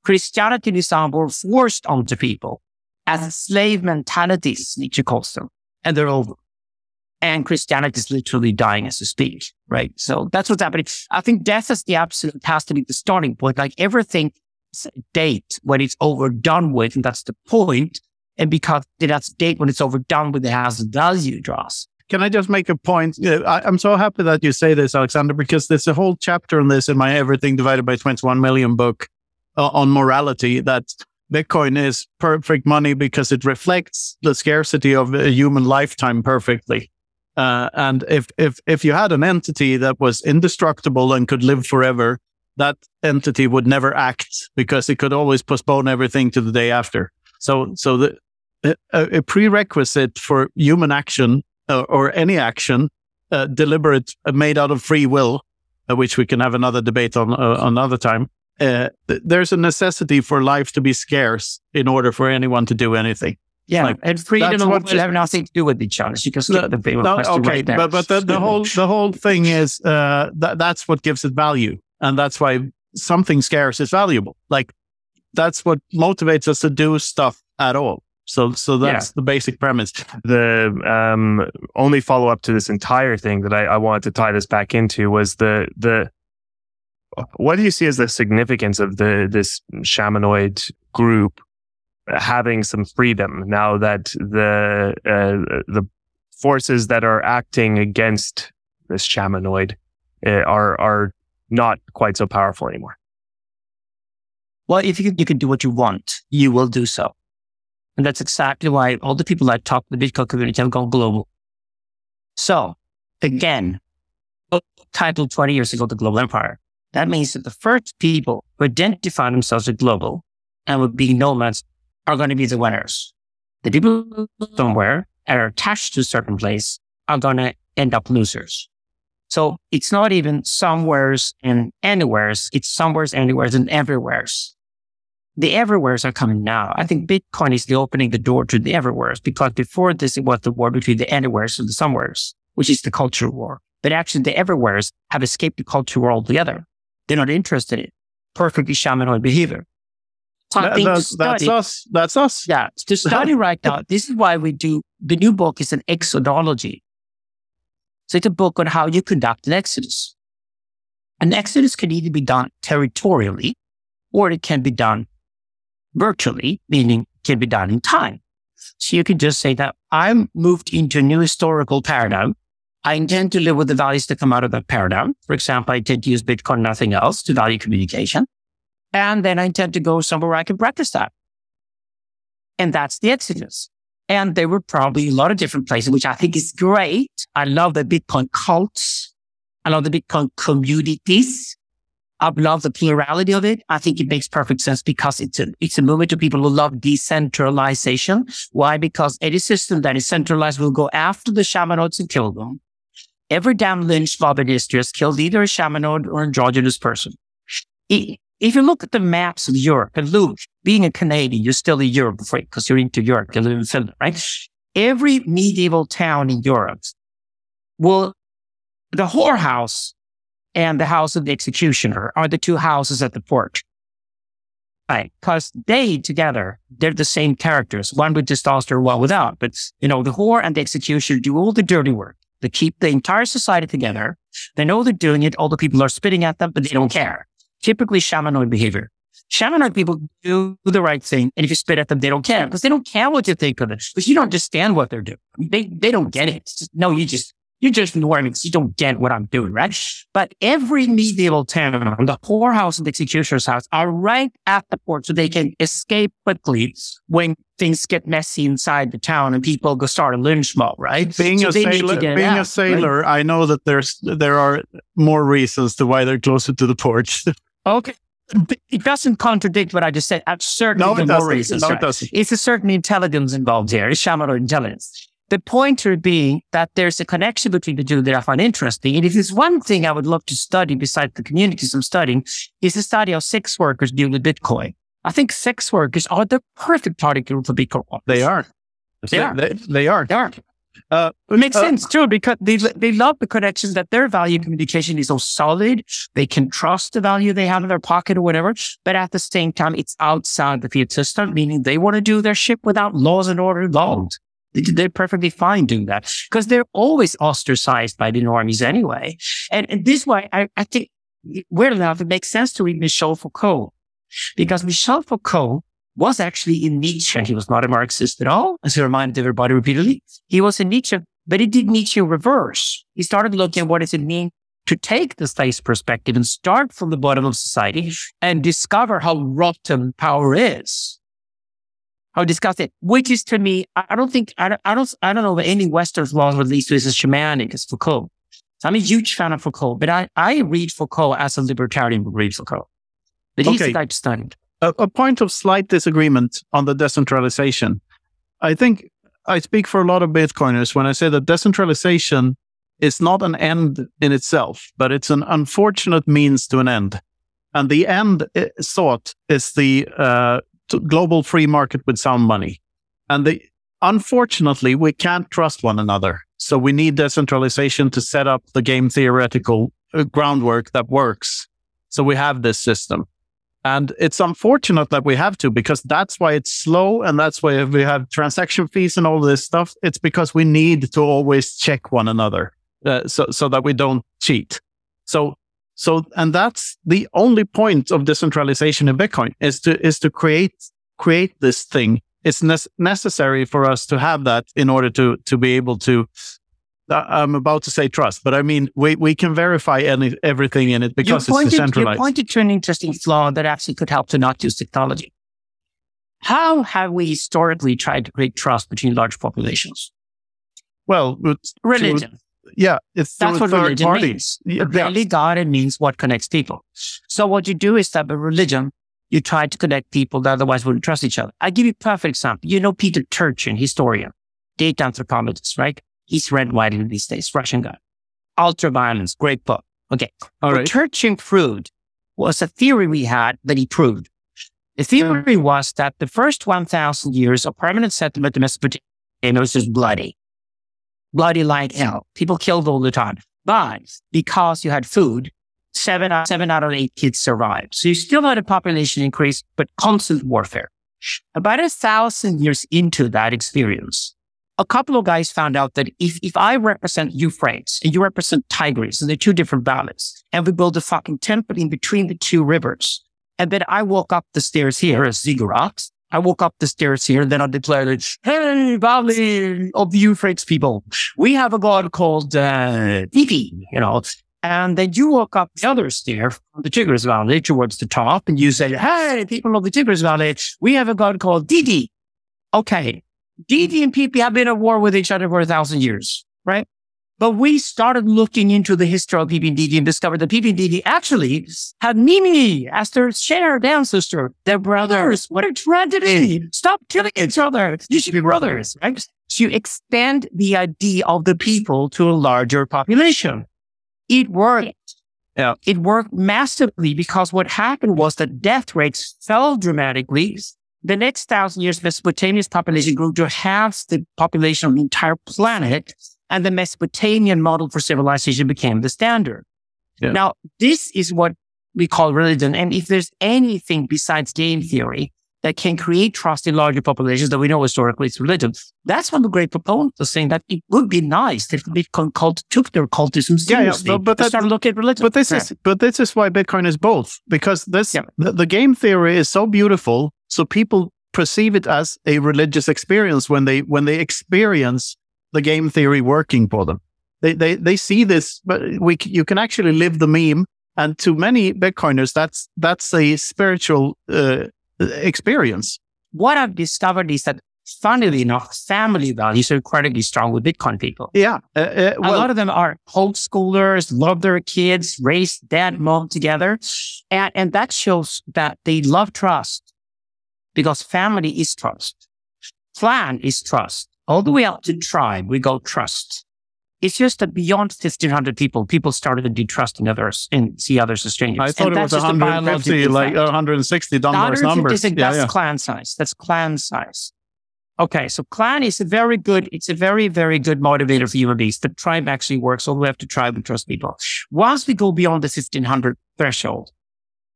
Christianity and Islam were forced onto people as slave mentalities, Nietzsche calls them, and they're over. And Christianity is literally dying as we speak, right? So that's what's happening. I think death is the absolute has to be the starting point. Like everything date when it's overdone with, and that's the point. And because that's date when it's overdone with, it has value draws. Can I just make a point? I, am so happy that you say this, Alexander, because there's a whole chapter on this in my Everything Divided by 21 Million book uh, on morality that Bitcoin is perfect money because it reflects the scarcity of a human lifetime perfectly. Uh, and if, if, if you had an entity that was indestructible and could live forever, that entity would never act because it could always postpone everything to the day after. So, so the, a, a prerequisite for human action uh, or any action, uh, deliberate, uh, made out of free will, uh, which we can have another debate on uh, another time. Th- there's a necessity for life to be scarce in order for anyone to do anything. Yeah, like, and freedom will have nothing to do with each other. You can skip the, the no, okay, right but but the, the whole the whole thing is uh, that that's what gives it value, and that's why something scarce is valuable. Like that's what motivates us to do stuff at all. So, so that's yeah. the basic premise. The um, only follow up to this entire thing that I, I wanted to tie this back into was the the what do you see as the significance of the this shamanoid group having some freedom now that the uh, the forces that are acting against this shamanoid uh, are are not quite so powerful anymore? Well, if you, you can do what you want, you will do so. And that's exactly why all the people that talk to the Bitcoin community have gone global. So again, titled 20 years ago, the global empire. That means that the first people who identify themselves as global and would be nomads are going to be the winners. The people somewhere are attached to a certain place are going to end up losers. So it's not even somewheres and anywheres. It's somewheres, anywheres, and everywheres the everywheres are coming now. I think Bitcoin is the opening the door to the everywheres because before this, it was the war between the anywheres and the somewheres, which is the culture war. But actually the everywheres have escaped the culture war altogether. They're not interested in perfectly shamanoid behavior. That, that's, that's, us. That's us. Yeah. To study right now, this is why we do the new book is an exodology. So it's a book on how you conduct an exodus. An exodus can either be done territorially or it can be done virtually, meaning can be done in time. So you can just say that I'm moved into a new historical paradigm. I intend to live with the values that come out of that paradigm. For example, I intend to use Bitcoin, nothing else to value communication. And then I intend to go somewhere where I can practice that. And that's the Exodus. And there were probably a lot of different places, which I think is great. I love the Bitcoin cults. I love the Bitcoin communities. I love the plurality of it. I think it makes perfect sense because it's a, it's a movement to people who love decentralization. Why? Because any system that is centralized will go after the shamanoids and kill them. Every damn lynch mob in history has killed either a shamanoid or an androgynous person. If you look at the maps of Europe, and Luke, being a Canadian, you're still in Europe because you're into Europe, you live in Finland, right? Every medieval town in Europe will, the whorehouse and the house of the executioner are the two houses at the port. Right. Because they together, they're the same characters, one with testosterone, one without. But, you know, the whore and the executioner do all the dirty work. They keep the entire society together. They know they're doing it. All the people are spitting at them, but they don't care. Typically shamanoid behavior. Shamanoid people do the right thing. And if you spit at them, they don't care because they don't care what you think of it because you don't understand what they're doing. They, they don't get it. Just, no, you just, you're just because You don't get what I'm doing, right? But every medieval town, the whorehouse and the executioner's house are right at the port so they can escape quickly when things get messy inside the town and people go start a lynch mob, right? Being so a sailor, being out, a sailor, right? I know that there's, there are more reasons to why they're closer to the port. okay. It doesn't contradict what I just said. Certainly no, more reasons. No, right? it doesn't. It's a certain intelligence involved here. It's shamanoid intelligence. The pointer being that there's a connection between the two that I find interesting. And if there's one thing I would love to study besides the communities I'm studying is the study of sex workers dealing with Bitcoin. I think sex workers are the perfect target group for Bitcoin. They are. They, are. They, they are. They are. Uh, it makes uh, sense too because they they love the connections that their value communication is so solid. They can trust the value they have in their pocket or whatever. But at the same time, it's outside the fiat system, meaning they want to do their ship without laws and order involved. They're perfectly fine doing that because they're always ostracized by the normies anyway. And, and this way, I, I think, weird enough, it makes sense to read Michel Foucault because Michel Foucault was actually a Nietzschean. And he was not a Marxist at all, as he reminded everybody repeatedly. He was a Nietzschean, but he did Nietzsche in reverse. He started looking at what does it mean to take the space perspective and start from the bottom of society and discover how rotten power is. How disgusting, which is to me, I don't think, I don't, I don't, I don't know of any Western laws at least is as shamanic as Foucault. So I'm a huge fan of Foucault, but I, I read Foucault as a libertarian would read Foucault. But he's okay. the guy to study. A, a point of slight disagreement on the decentralization. I think I speak for a lot of Bitcoiners when I say that decentralization is not an end in itself, but it's an unfortunate means to an end. And the end sought is the uh, global free market with sound money. And the, unfortunately, we can't trust one another. So we need decentralization to set up the game theoretical uh, groundwork that works. So we have this system. And it's unfortunate that we have to because that's why it's slow and that's why we have transaction fees and all this stuff. It's because we need to always check one another uh, so, so that we don't cheat. So, so, and that's the only point of decentralization in Bitcoin is to, is to create, create this thing. It's ne- necessary for us to have that in order to, to be able to I'm about to say trust, but I mean we, we can verify any everything in it because pointed, it's decentralized. You pointed to an interesting flaw that actually could help to not use technology. How have we historically tried to create trust between large populations? Well, uh, religion. To, yeah, it's that's what religion parties. means. Yeah, really, God it means what connects people. So what you do is that with religion, you try to connect people that otherwise wouldn't trust each other. I give you a perfect example. You know Peter Turchin, historian, data anthropologist, right? He's read widely these days, Russian guy. Ultraviolence, great book. Okay. All right. Turchin fruit was a theory we had that he proved. The theory was that the first 1,000 years of permanent settlement in Mesopotamia was just bloody. Bloody like hell. People killed all the time. But because you had food, seven, seven out of eight kids survived. So you still had a population increase, but constant warfare. About a thousand years into that experience, a couple of guys found out that if, if I represent Euphrates and you represent Tigris and they're two different valleys and we build a fucking temple in between the two rivers and then I walk up the stairs here as Ziggurat, I walk up the stairs here and then I declare that, hey, valley of the Euphrates people, we have a god called, uh, you know, and then you walk up the other stair from the Tigris Valley towards the top and you say, Hey, people of the Tigris Valley, we have a god called Didi. Okay. Didi and Pipi have been at war with each other for a thousand years, right? But we started looking into the history of Pipi and Didi and discovered that Didi actually had Mimi as their shared ancestor. They're brothers. What a tragedy. Stop killing each other. You should be brothers, right? So you expand the idea of the people to a larger population. It worked. Yeah. It worked massively because what happened was that death rates fell dramatically the next thousand years, Mesopotamia's population grew to half the population of the entire planet, and the Mesopotamian model for civilization became the standard. Yeah. Now, this is what we call religion. And if there's anything besides game theory that can create trust in larger populations that we know historically it's religion, that's one of the great proponents of saying that it would be nice if the Bitcoin cult took their cultism seriously. Yeah, yeah. But, but start looking at religion. But this yeah. is but this is why Bitcoin is both because this the, the game theory is so beautiful so people perceive it as a religious experience when they when they experience the game theory working for them. They they they see this, but we you can actually live the meme. And to many Bitcoiners, that's that's a spiritual uh, experience. What I've discovered is that funnily enough, family values are incredibly strong with Bitcoin people. Yeah. Uh, uh, well, a lot of them are homeschoolers, love their kids, raise dad, mom together. And, and that shows that they love trust because family is trust. Clan is trust. All the way up to tribe, we go trust. It's just that beyond 1500 people, people started to distrusting others and see others as strangers. I thought and it was 150, like uh, 160 Dunbar's numbers. Yeah, that's yeah. clan size. That's clan size. Okay, so clan is a very good, it's a very, very good motivator for human beings. The tribe actually works all the way up to tribe and trust people. Once we go beyond the 1500 threshold,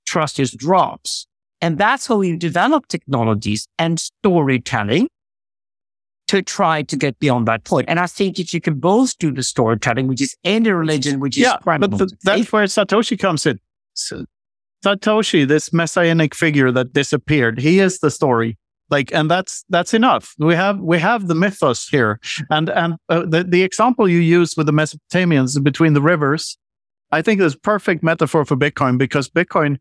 trust just drops. And that's how we develop technologies and storytelling to try to get beyond that point. And I think if you can both do the storytelling, which is any religion, which is yeah, but the, that's where Satoshi comes in. So, Satoshi, this messianic figure that disappeared, he is the story. Like, and that's that's enough. We have we have the mythos here, and and uh, the the example you used with the Mesopotamians between the rivers, I think is perfect metaphor for Bitcoin because Bitcoin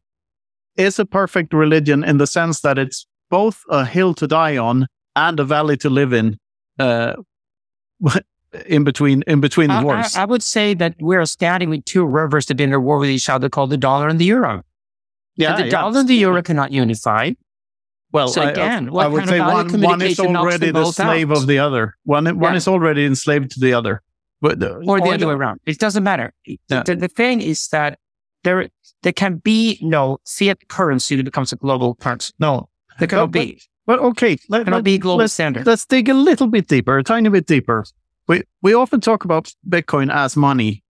is a perfect religion in the sense that it's both a hill to die on and a valley to live in. Uh, in between in between the wars. I, I, would say that we're standing with two rivers that are in a war with each other called the dollar and the euro. Yeah, and the yeah. dollar and the euro cannot unify. Well, so again, I, I would say one, one is already the slave out? of the other. One, one yeah. is already enslaved to the other. But the, or the other way around. It doesn't matter. Yeah. The, the thing is that there there can be no fiat currency that becomes a global currency. No, there cannot but, be. But, but okay, let, cannot let, be global let's, standard. Let's dig a little bit deeper, a tiny bit deeper. We we often talk about Bitcoin as money,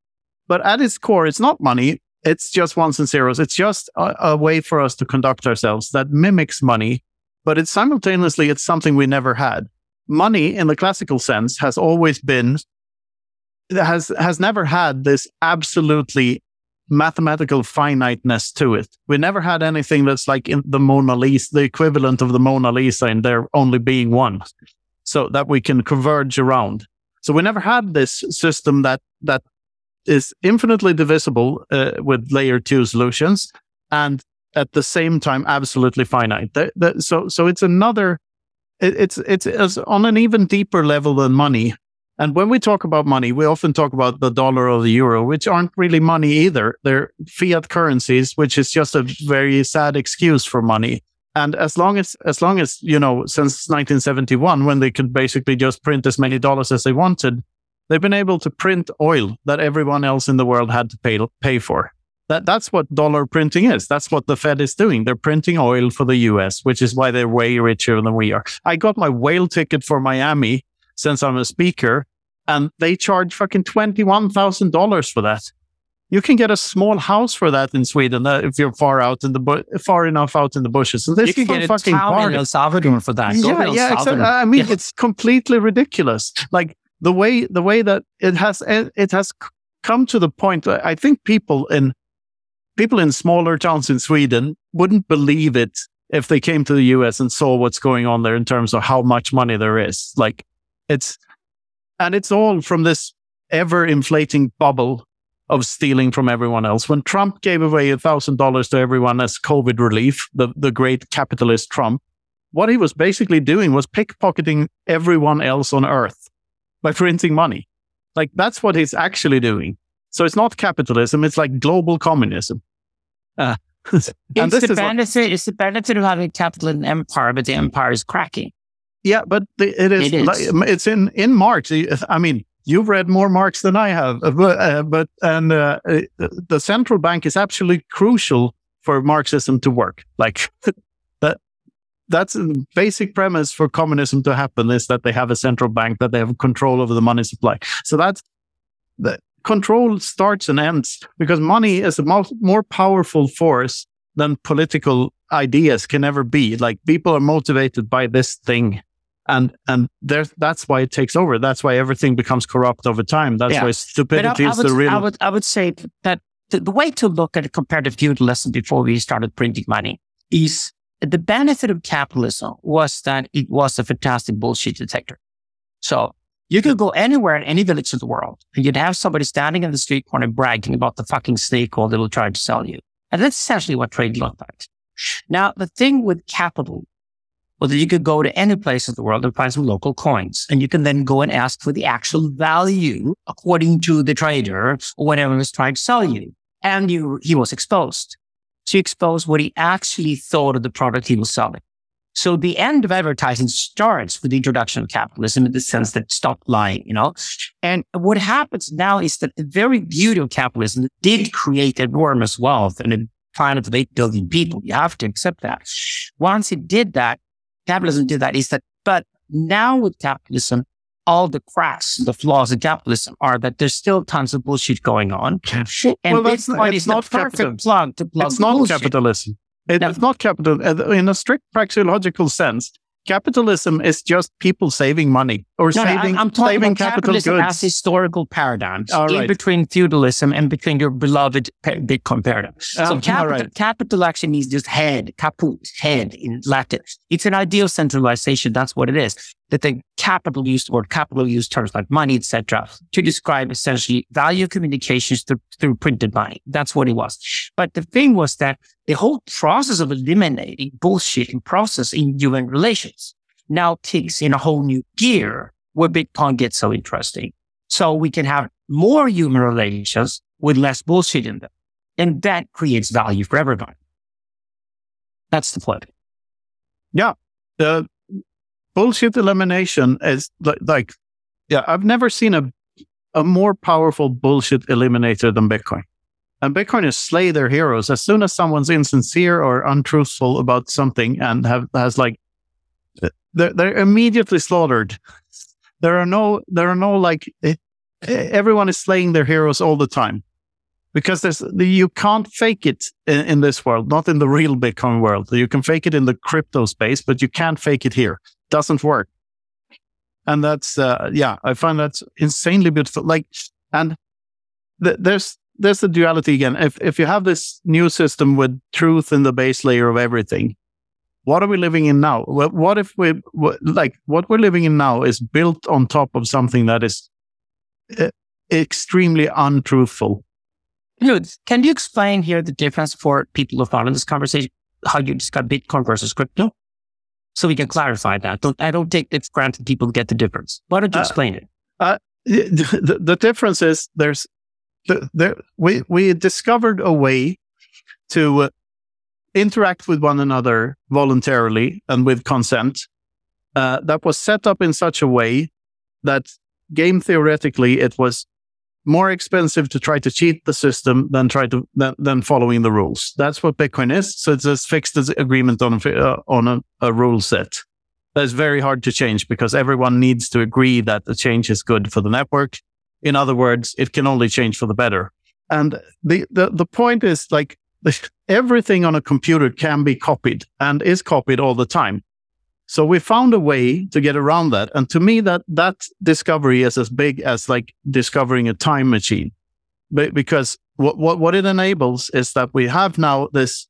but at its core, it's not money. It's just ones and zeros. It's just a, a way for us to conduct ourselves that mimics money, but it's simultaneously it's something we never had. Money, in the classical sense, has always been has has never had this absolutely mathematical finiteness to it. We never had anything that's like in the Mona Lisa, the equivalent of the Mona Lisa, and there only being one, so that we can converge around. So we never had this system that that is infinitely divisible uh, with layer two solutions, and at the same time absolutely finite. The, the, so so it's another. It, it's it's it's on an even deeper level than money and when we talk about money, we often talk about the dollar or the euro, which aren't really money either. They're fiat currencies, which is just a very sad excuse for money. And as long as, as long as, you know, since 1971, when they could basically just print as many dollars as they wanted, they've been able to print oil that everyone else in the world had to pay, pay for. That, that's what dollar printing is. That's what the Fed is doing. They're printing oil for the US, which is why they're way richer than we are. I got my whale ticket for Miami since I'm a speaker, and they charge fucking $21,000 for that. You can get a small house for that in Sweden uh, if you're far out in the bu- far enough out in the bushes. And this you can get a fucking town in El Salvador for that. Go yeah, yeah. Exactly. I mean, yeah. it's completely ridiculous. Like the way the way that it has it has come to the point. I think people in people in smaller towns in Sweden wouldn't believe it if they came to the US and saw what's going on there in terms of how much money there is. Like it's, and it's all from this ever inflating bubble of stealing from everyone else. When Trump gave away a thousand dollars to everyone as COVID relief, the, the great capitalist Trump, what he was basically doing was pickpocketing everyone else on earth by printing money. Like that's what he's actually doing. So it's not capitalism, it's like global communism. Uh, it's, the benefit, what, it's the benefit of having capital in empire, but the empire is cracking. Yeah, but the, it is. It is. Like, it's in in Marx. I mean, you've read more Marx than I have, uh, but, uh, but and uh, uh the central bank is absolutely crucial for Marxism to work. Like that. That's the basic premise for communism to happen is that they have a central bank that they have control over the money supply. So that's the control starts and ends because money is a more, more powerful force than political ideas can ever be. Like people are motivated by this thing and and there's that's why it takes over. That's why everything becomes corrupt over time. That's yeah. why stupidity I, I is would, the real. I would I would say that the, the way to look at a comparative feudalism before we started printing money is the benefit of capitalism was that it was a fantastic bullshit detector. So you could go anywhere in any village of the world and you'd have somebody standing in the street corner bragging about the fucking snake oil they will try to sell you. And that's essentially what trade looked like. Now, the thing with capital well, then you could go to any place in the world and find some local coins. And you can then go and ask for the actual value according to the trader or whatever was trying to sell you. And you, he was exposed. So he exposed what he actually thought of the product he was selling. So the end of advertising starts with the introduction of capitalism in the sense that stop lying, you know? And what happens now is that the very beauty of capitalism did create enormous wealth and a planet of 8 billion people. You have to accept that. Once it did that, capitalism did that is that, but now with capitalism, all the cracks, the flaws in capitalism are that there's still tons of bullshit going on. And well, that's, Bitcoin it's is not the perfect plug to plug It's not bullshit. capitalism. It, no. It's not capital. Uh, in a strict praxeological sense, capitalism is just people saving money or No, no, saving, I'm, I'm talking saving about capital capitalism goods. as historical paradigms All in right. between feudalism and between your beloved Bitcoin paradigm. Ah, so capital, right. capital actually means just head, caput, head in Latin. It's an ideal centralization. That's what it is. That the capital used or capital used terms like money, etc., to describe essentially value communications through, through printed money. That's what it was. But the thing was that the whole process of eliminating bullshit in process in human relations now takes in a whole new gear where Bitcoin gets so interesting. So we can have more human relations with less bullshit in them. And that creates value for everybody. That's the flip. the bullshit elimination is like, like yeah. I've never seen a a more powerful bullshit eliminator than bitcoin. And bitcoiners slay their heroes. As soon as someone's insincere or untruthful about something and have has like they're, they're immediately slaughtered. There are no there are no like everyone is slaying their heroes all the time. Because there's you can't fake it in, in this world not in the real bitcoin world. You can fake it in the crypto space but you can't fake it here doesn't work. And that's uh, yeah i find that's insanely beautiful. Like and th- there's there's the duality again. If if you have this new system with truth in the base layer of everything what are we living in now? What, if we like what we're living in now is built on top of something that is uh, extremely untruthful. Lud, can you explain here the difference for people who follow this conversation, how you describe Bitcoin versus crypto? So we can clarify that. Don't, I don't take it for granted people get the difference. Why don't you Uh, explain it? the, the, the difference is there's the, there we we discovered a way to uh, interact with one another voluntarily and with consent uh, that was set up in such a way that game theoretically it was more expensive to try to cheat the system than try to than, than following the rules. That's what Bitcoin is. So it's a fixed agreement on uh, on a, a rule set. That's very hard to change because everyone needs to agree that the change is good for the network. In other words, it can only change for the better. And the, the, the point is like everything on a computer can be copied and is copied all the time. So we found a way to get around that. And to me, that, that discovery is as big as like discovering a time machine. Be- because what, what, what it enables is that we have now this,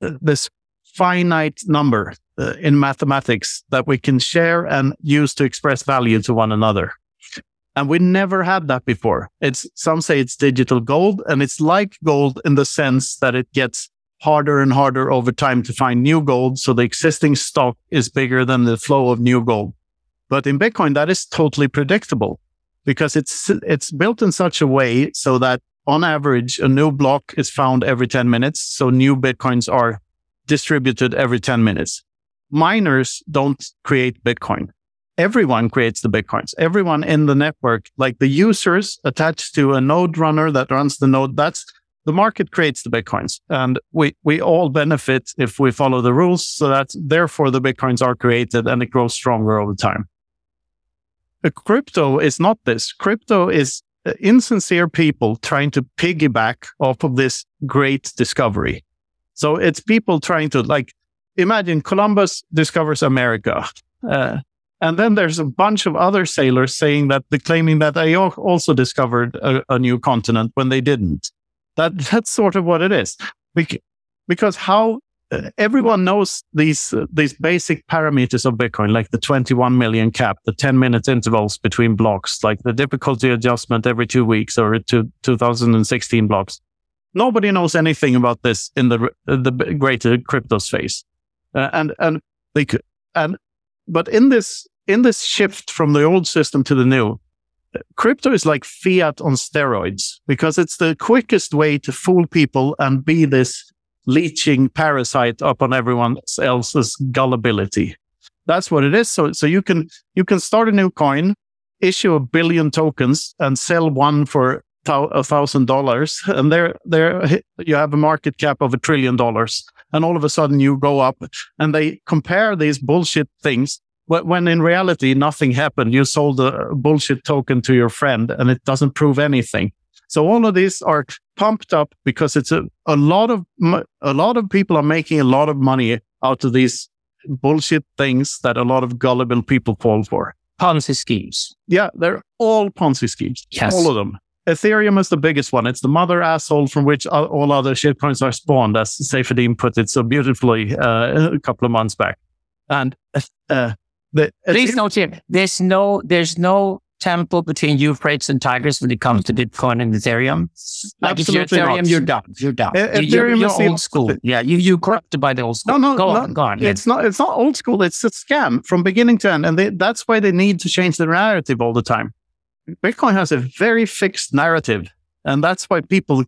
uh, this finite number uh, in mathematics that we can share and use to express value to one another. And we never had that before. It's some say it's digital gold and it's like gold in the sense that it gets harder and harder over time to find new gold. So the existing stock is bigger than the flow of new gold. But in Bitcoin, that is totally predictable because it's, it's built in such a way so that on average, a new block is found every 10 minutes. So new Bitcoins are distributed every 10 minutes. Miners don't create Bitcoin. Everyone creates the Bitcoins. Everyone in the network, like the users attached to a node runner that runs the node, that's the market creates the Bitcoins. And we, we all benefit if we follow the rules. So that therefore the Bitcoins are created and it grows stronger over time. A crypto is not this. Crypto is uh, insincere people trying to piggyback off of this great discovery. So it's people trying to like imagine Columbus discovers America. Uh, and then there's a bunch of other sailors saying that the claiming that they also discovered a, a new continent when they didn't. That that's sort of what it is. Because how uh, everyone knows these uh, these basic parameters of Bitcoin, like the 21 million cap, the 10 minute intervals between blocks, like the difficulty adjustment every two weeks or to 2016 blocks. Nobody knows anything about this in the the greater crypto space, uh, and and they could and but in this in this shift from the old system to the new, crypto is like fiat on steroids because it's the quickest way to fool people and be this leeching parasite upon everyone else's gullibility. That's what it is. So so you can you can start a new coin, issue a billion tokens, and sell one for a thousand dollars, and there there you have a market cap of a trillion dollars, and all of a sudden you go up, and they compare these bullshit things. When in reality nothing happened, you sold a bullshit token to your friend, and it doesn't prove anything. So all of these are pumped up because it's a, a lot of a lot of people are making a lot of money out of these bullshit things that a lot of gullible people fall for. Ponzi schemes. Yeah, they're all Ponzi schemes. Yes. All of them. Ethereum is the biggest one. It's the mother asshole from which all- all other shitcoins are spawned, as Saifedean put it so beautifully uh, a couple of months back. And uh, the Please note here, there's no, there's no temple between Euphrates and Tigris when it comes to Bitcoin and Ethereum. Like if you're Absolutely Ethereum, not. you're done. You're done. You're, Ethereum you're is the old school. Yeah, you you corrupted by the old school. No, no, go no, on, go on. yeah. It's not. It's not old school. It's a scam from beginning to end, and they, that's why they need to change the narrative all the time. Bitcoin has a very fixed narrative, and that's why people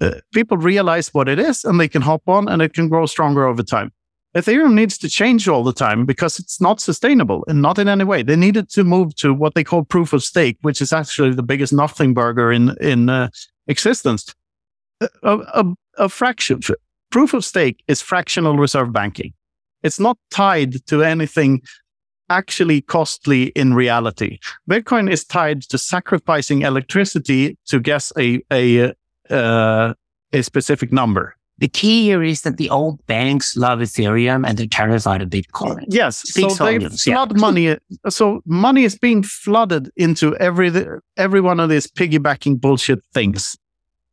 uh, people realize what it is, and they can hop on, and it can grow stronger over time. Ethereum needs to change all the time because it's not sustainable and not in any way. They needed to move to what they call proof of stake, which is actually the biggest nothing burger in in uh, existence. A, a, a fraction proof of stake is fractional reserve banking. It's not tied to anything actually costly in reality. Bitcoin is tied to sacrificing electricity to guess a a uh, a specific number. The key here is that the old banks love Ethereum and they're terrified of Bitcoin. Yes, Speaks so they volumes, yeah. flood money. So money is being flooded into every every one of these piggybacking bullshit things,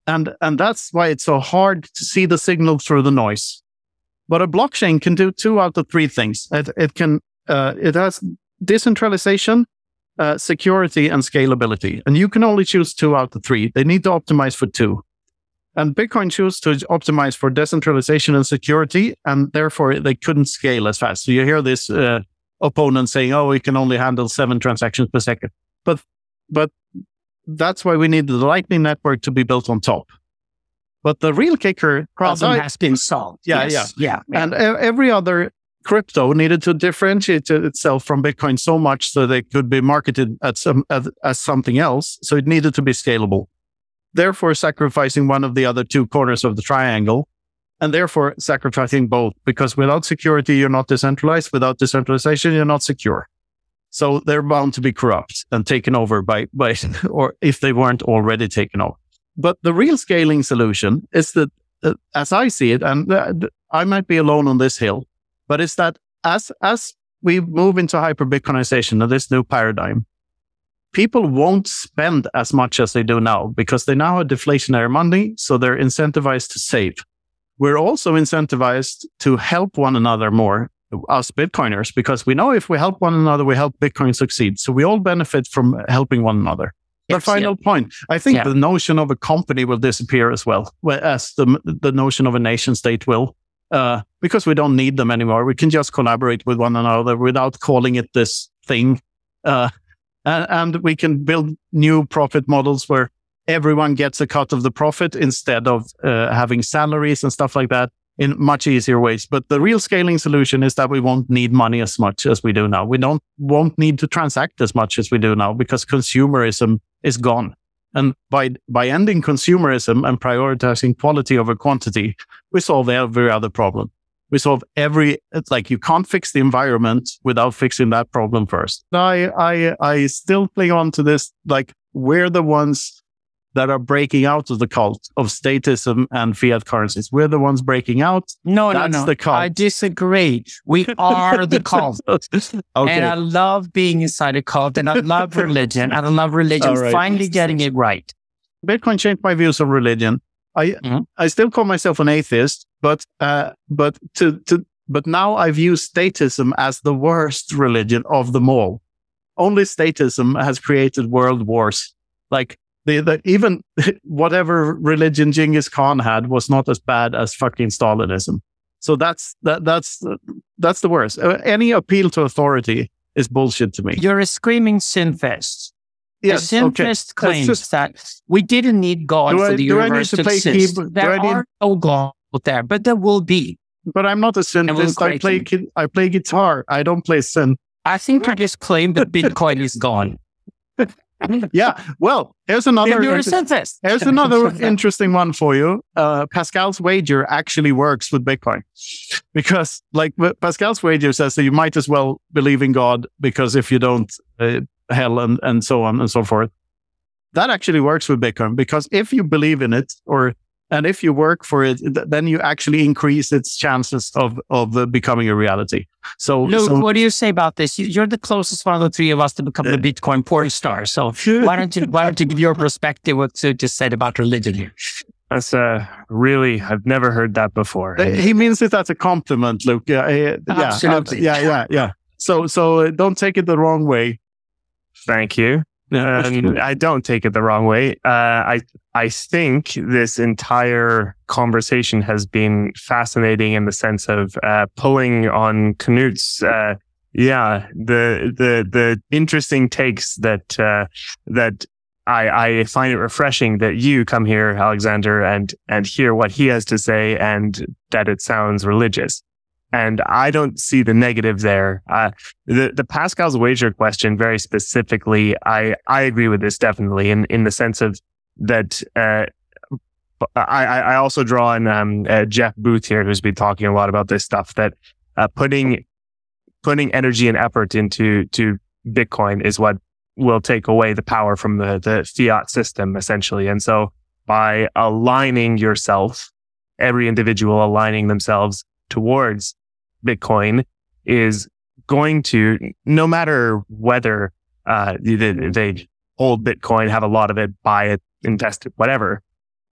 and and that's why it's so hard to see the signal through the noise. But a blockchain can do two out of three things. It, it can uh, it has decentralization, uh, security, and scalability, and you can only choose two out of three. They need to optimize for two. And Bitcoin chose to optimize for decentralization and security, and therefore they couldn't scale as fast. So you hear this uh, opponent saying, "Oh, we can only handle seven transactions per second. But, but that's why we need the Lightning Network to be built on top. But the real kicker, Problem I- has been solved. Yeah, Yes, yeah. yeah. and e- every other crypto needed to differentiate itself from Bitcoin so much so they could be marketed at some as, as something else. So it needed to be scalable. Therefore, sacrificing one of the other two corners of the triangle, and therefore sacrificing both because without security you're not decentralized. Without decentralization you're not secure. So they're bound to be corrupt and taken over by by or if they weren't already taken over. But the real scaling solution is that, uh, as I see it, and uh, I might be alone on this hill, but it's that as as we move into hyper Bitcoinization this new paradigm, people won't spend as much as they do now because they now have deflationary money, so they're incentivized to save. We're also incentivized to help one another more, us Bitcoiners, because we know if we help one another, we help Bitcoin succeed. So we all benefit from helping one another. The Yes, final point, I think Yeah. the notion of a company will disappear as well, well, as the the notion of a nation state will, uh, because we don't need them anymore. We can just collaborate with one another without calling it this thing, uh, and, and we can build new profit models where everyone gets a cut of the profit instead of uh, having salaries and stuff like that in much easier ways. But the real scaling solution is that we won't need money as much as we do now. We don't won't need to transact as much as we do now because consumerism is gone. And by by ending consumerism and prioritizing quality over quantity, we solve every other problem. We solve every it's like you can't fix the environment without fixing that problem first. I I I still cling on to this like we're the ones that are breaking out of the cult of statism and fiat currencies. We're the ones breaking out. no, no, that's no. the cult. I disagree. We are the cult. okay. And I love being inside a cult and I love religion and I love religion right. finally getting it right. Bitcoin changed my views on religion. I Mhm. I still call myself an atheist, but uh, but to to but now I view statism as the worst religion of them all. Only statism has created world wars. Like the, the even whatever religion Genghis Khan had was not as bad as fucking Stalinism. So that's that that's that's the worst. Uh, any appeal to authority is bullshit to me. You're a screaming syntheist. Yes, the okay. claims just- that we didn't need God for I- the do I need universe to to, exist. do There are no God there, but there will be. But I'm not a synthist. I play ki- I play guitar. I don't play synth. I think I just claimed that Bitcoin is gone. Yeah. Well, here's another. You're a inter- syntheist. Here's another interesting one for you. Uh, Pascal's wager actually works with Bitcoin because, like, Pascal's wager says that you might as well believe in God because if you don't, uh, hell and, and so on and so forth. That actually works with Bitcoin because if you believe in it or And if you work for it, th- then you actually increase its chances of of uh, becoming a reality. So, Luke, so what do you say about this? You- You're the closest one of the three of us to become the Bitcoin porn star. So why don't you why don't you give your perspective what Sue just said about religion here? That's uh, really, I've never heard that before. Uh, he means it as a compliment, Luke. Yeah, uh, yeah, Absolutely. yeah, yeah, yeah. So, so uh, don't take it the wrong way. Thank you. Um, I don't take it the wrong way. Uh, I I think this entire conversation has been fascinating in the sense of uh, pulling on Knut's. Uh, yeah, the the the interesting takes that uh, that I I find it refreshing that you come here, Alexander, and and hear what he has to say, and that it sounds religious. And I don't see the negative there. Uh, the the Pascal's wager question very specifically, I I agree with this definitely in in the sense of that. Uh, I I also draw on um, uh, Jeff Booth here, who's been talking a lot about this stuff. That uh, putting putting energy and effort into to Bitcoin is what will take away the power from the the fiat system essentially. And so by aligning yourself, every individual aligning themselves towards Bitcoin is going to, no matter whether uh, they, they hold Bitcoin, have a lot of it, buy it, invest it, whatever,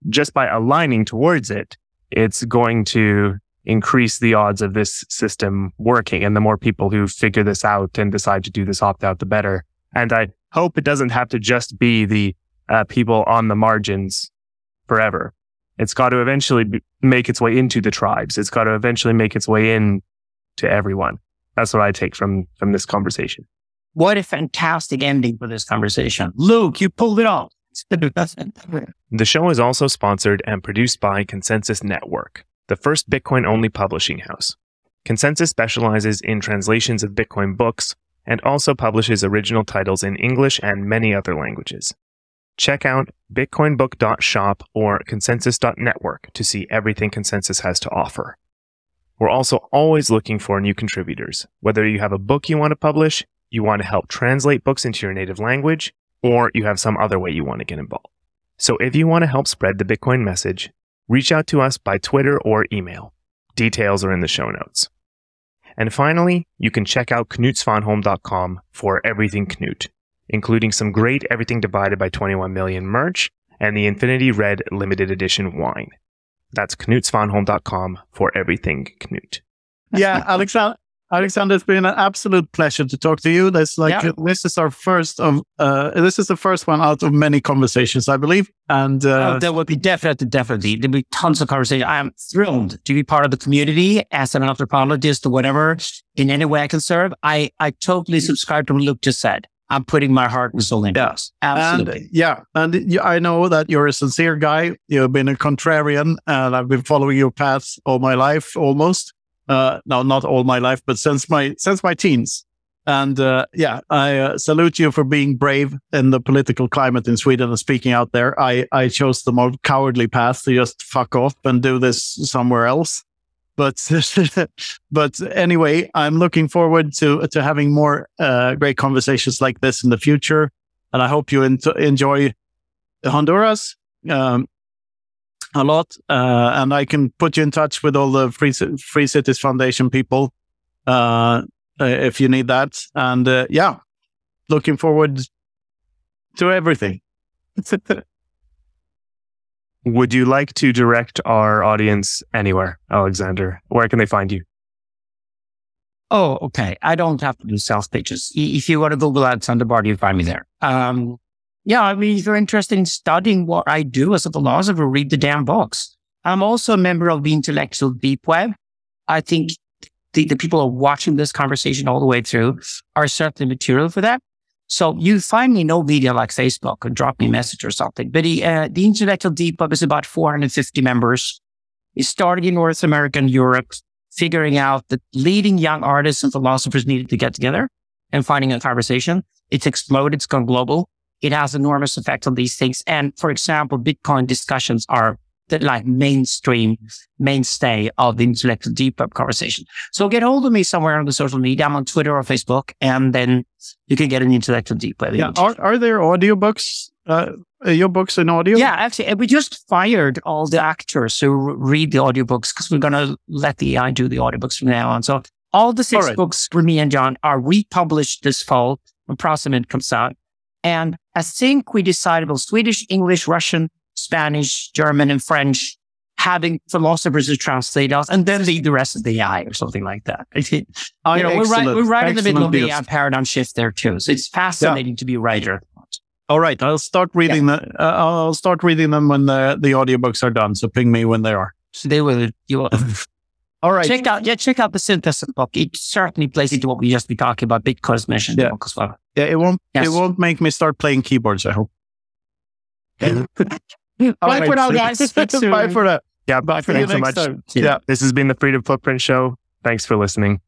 just by aligning towards it, it's going to increase the odds of this system working. And the more people who figure this out and decide to do this opt out, the better. And I hope it doesn't have to just be the uh, people on the margins forever. It's got to eventually be, make its way into the tribes. It's got to eventually make its way in to everyone. That's what I take from from this conversation. What a fantastic ending for this conversation. Luke, you pulled it off. The show is also sponsored and produced by Consensus Network, the first Bitcoin only publishing house. Consensus specializes in translations of Bitcoin books and also publishes original titles in English and many other languages. Check out bitcoinbook.shop or consensus.network to see everything Consensus has to offer. We're also always looking for new contributors. Whether you have a book you want to publish, you want to help translate books into your native language, or you have some other way you want to get involved. So if you want to help spread the Bitcoin message, reach out to us by Twitter or email. Details are in the show notes. And finally, you can check out knutsvanholm.com for everything Knut, including some great Everything Divided by 21 Million merch and the Infinity Red limited edition wine. That's knutsvanholm.com for everything Knut. Yeah, Alexander. Alexander, it's been an absolute pleasure to talk to you. That's like Yeah. this is our first of uh, this is the first one out of many conversations, I believe. And uh, Oh, there will be definitely, definitely. There'll be tons of conversation. I am thrilled to be part of the community as an anthropologist or whatever in any way I can serve. I, I totally subscribe to what Luke just said. I'm putting my heart and soul into Yeah. this. Absolutely. And yeah, and I know that you're a sincere guy. You've been a contrarian, and I've been following your path all my life, almost. Uh, no, not all my life, but since my since my teens. And uh, yeah, I uh, salute you for being brave in the political climate in Sweden and speaking out there. I I chose the more cowardly path to just fuck off and do this somewhere else. But but anyway, I'm looking forward to to having more uh, great conversations like this in the future and I hope you enjoy Honduras um, a lot. Uh, and I can put you in touch with all the Free, Ci- Free Cities Foundation people uh, uh, if you need that. And uh, yeah, looking forward to everything. Would you like to direct our audience anywhere, Alexander? Where can they find you? Oh, okay. I don't have to do sales pitches. If you want to Google Alexander Bard, you find me there. Um, yeah, I mean, if you're interested in studying what I do as a philosopher, read the damn books. I'm also a member of the intellectual deep web. I think the, the people who are watching this conversation all the way through are certainly material for that. So you find me no media like Facebook or drop me a message or something. But the, uh, the intellectual deep web is about 450 members. It started in North America and Europe figuring out that leading young artists and philosophers needed to get together and finding a conversation. It's exploded. It's gone global. It has enormous effect on these things. And for example, Bitcoin discussions are the like mainstream mainstay of the intellectual deep web conversation. So get hold of me somewhere on the social media. I'm on Twitter or Facebook, and then you can get an intellectual deep web. Yeah. Are, are there audiobooks uh, your books in audio? Yeah, actually, we just fired all the actors who read the audiobooks because we're going to let the AI do the audiobooks from now on. So all the six All right. books for me and Jan are republished this fall when Prosimid comes out. And I think we decided well, Swedish, English, Russian, Spanish, German, and French, having philosophers to translate us, and then leave the rest of the AI or something like that. I you know, we're right, we're right in the middle of the. AI paradigm shift there too. So it's fascinating to be a writer. All right, I'll start reading the. Uh, I'll start reading them when the the audiobooks are done. So ping me when they are. So they will, you will All right. check out, yeah, check out the Syntheism book. It certainly plays into what we just been talking about. Mentioned in Yeah. book as well. Yeah, it won't. Yes. It won't make me start playing keyboards. I hope. All Bye right, for now, guys. Speak soon. Bye for now. Yeah, Bye for thanks the so much. time. Yeah. Yeah. This has been the Freedom Footprint Show. Thanks for listening.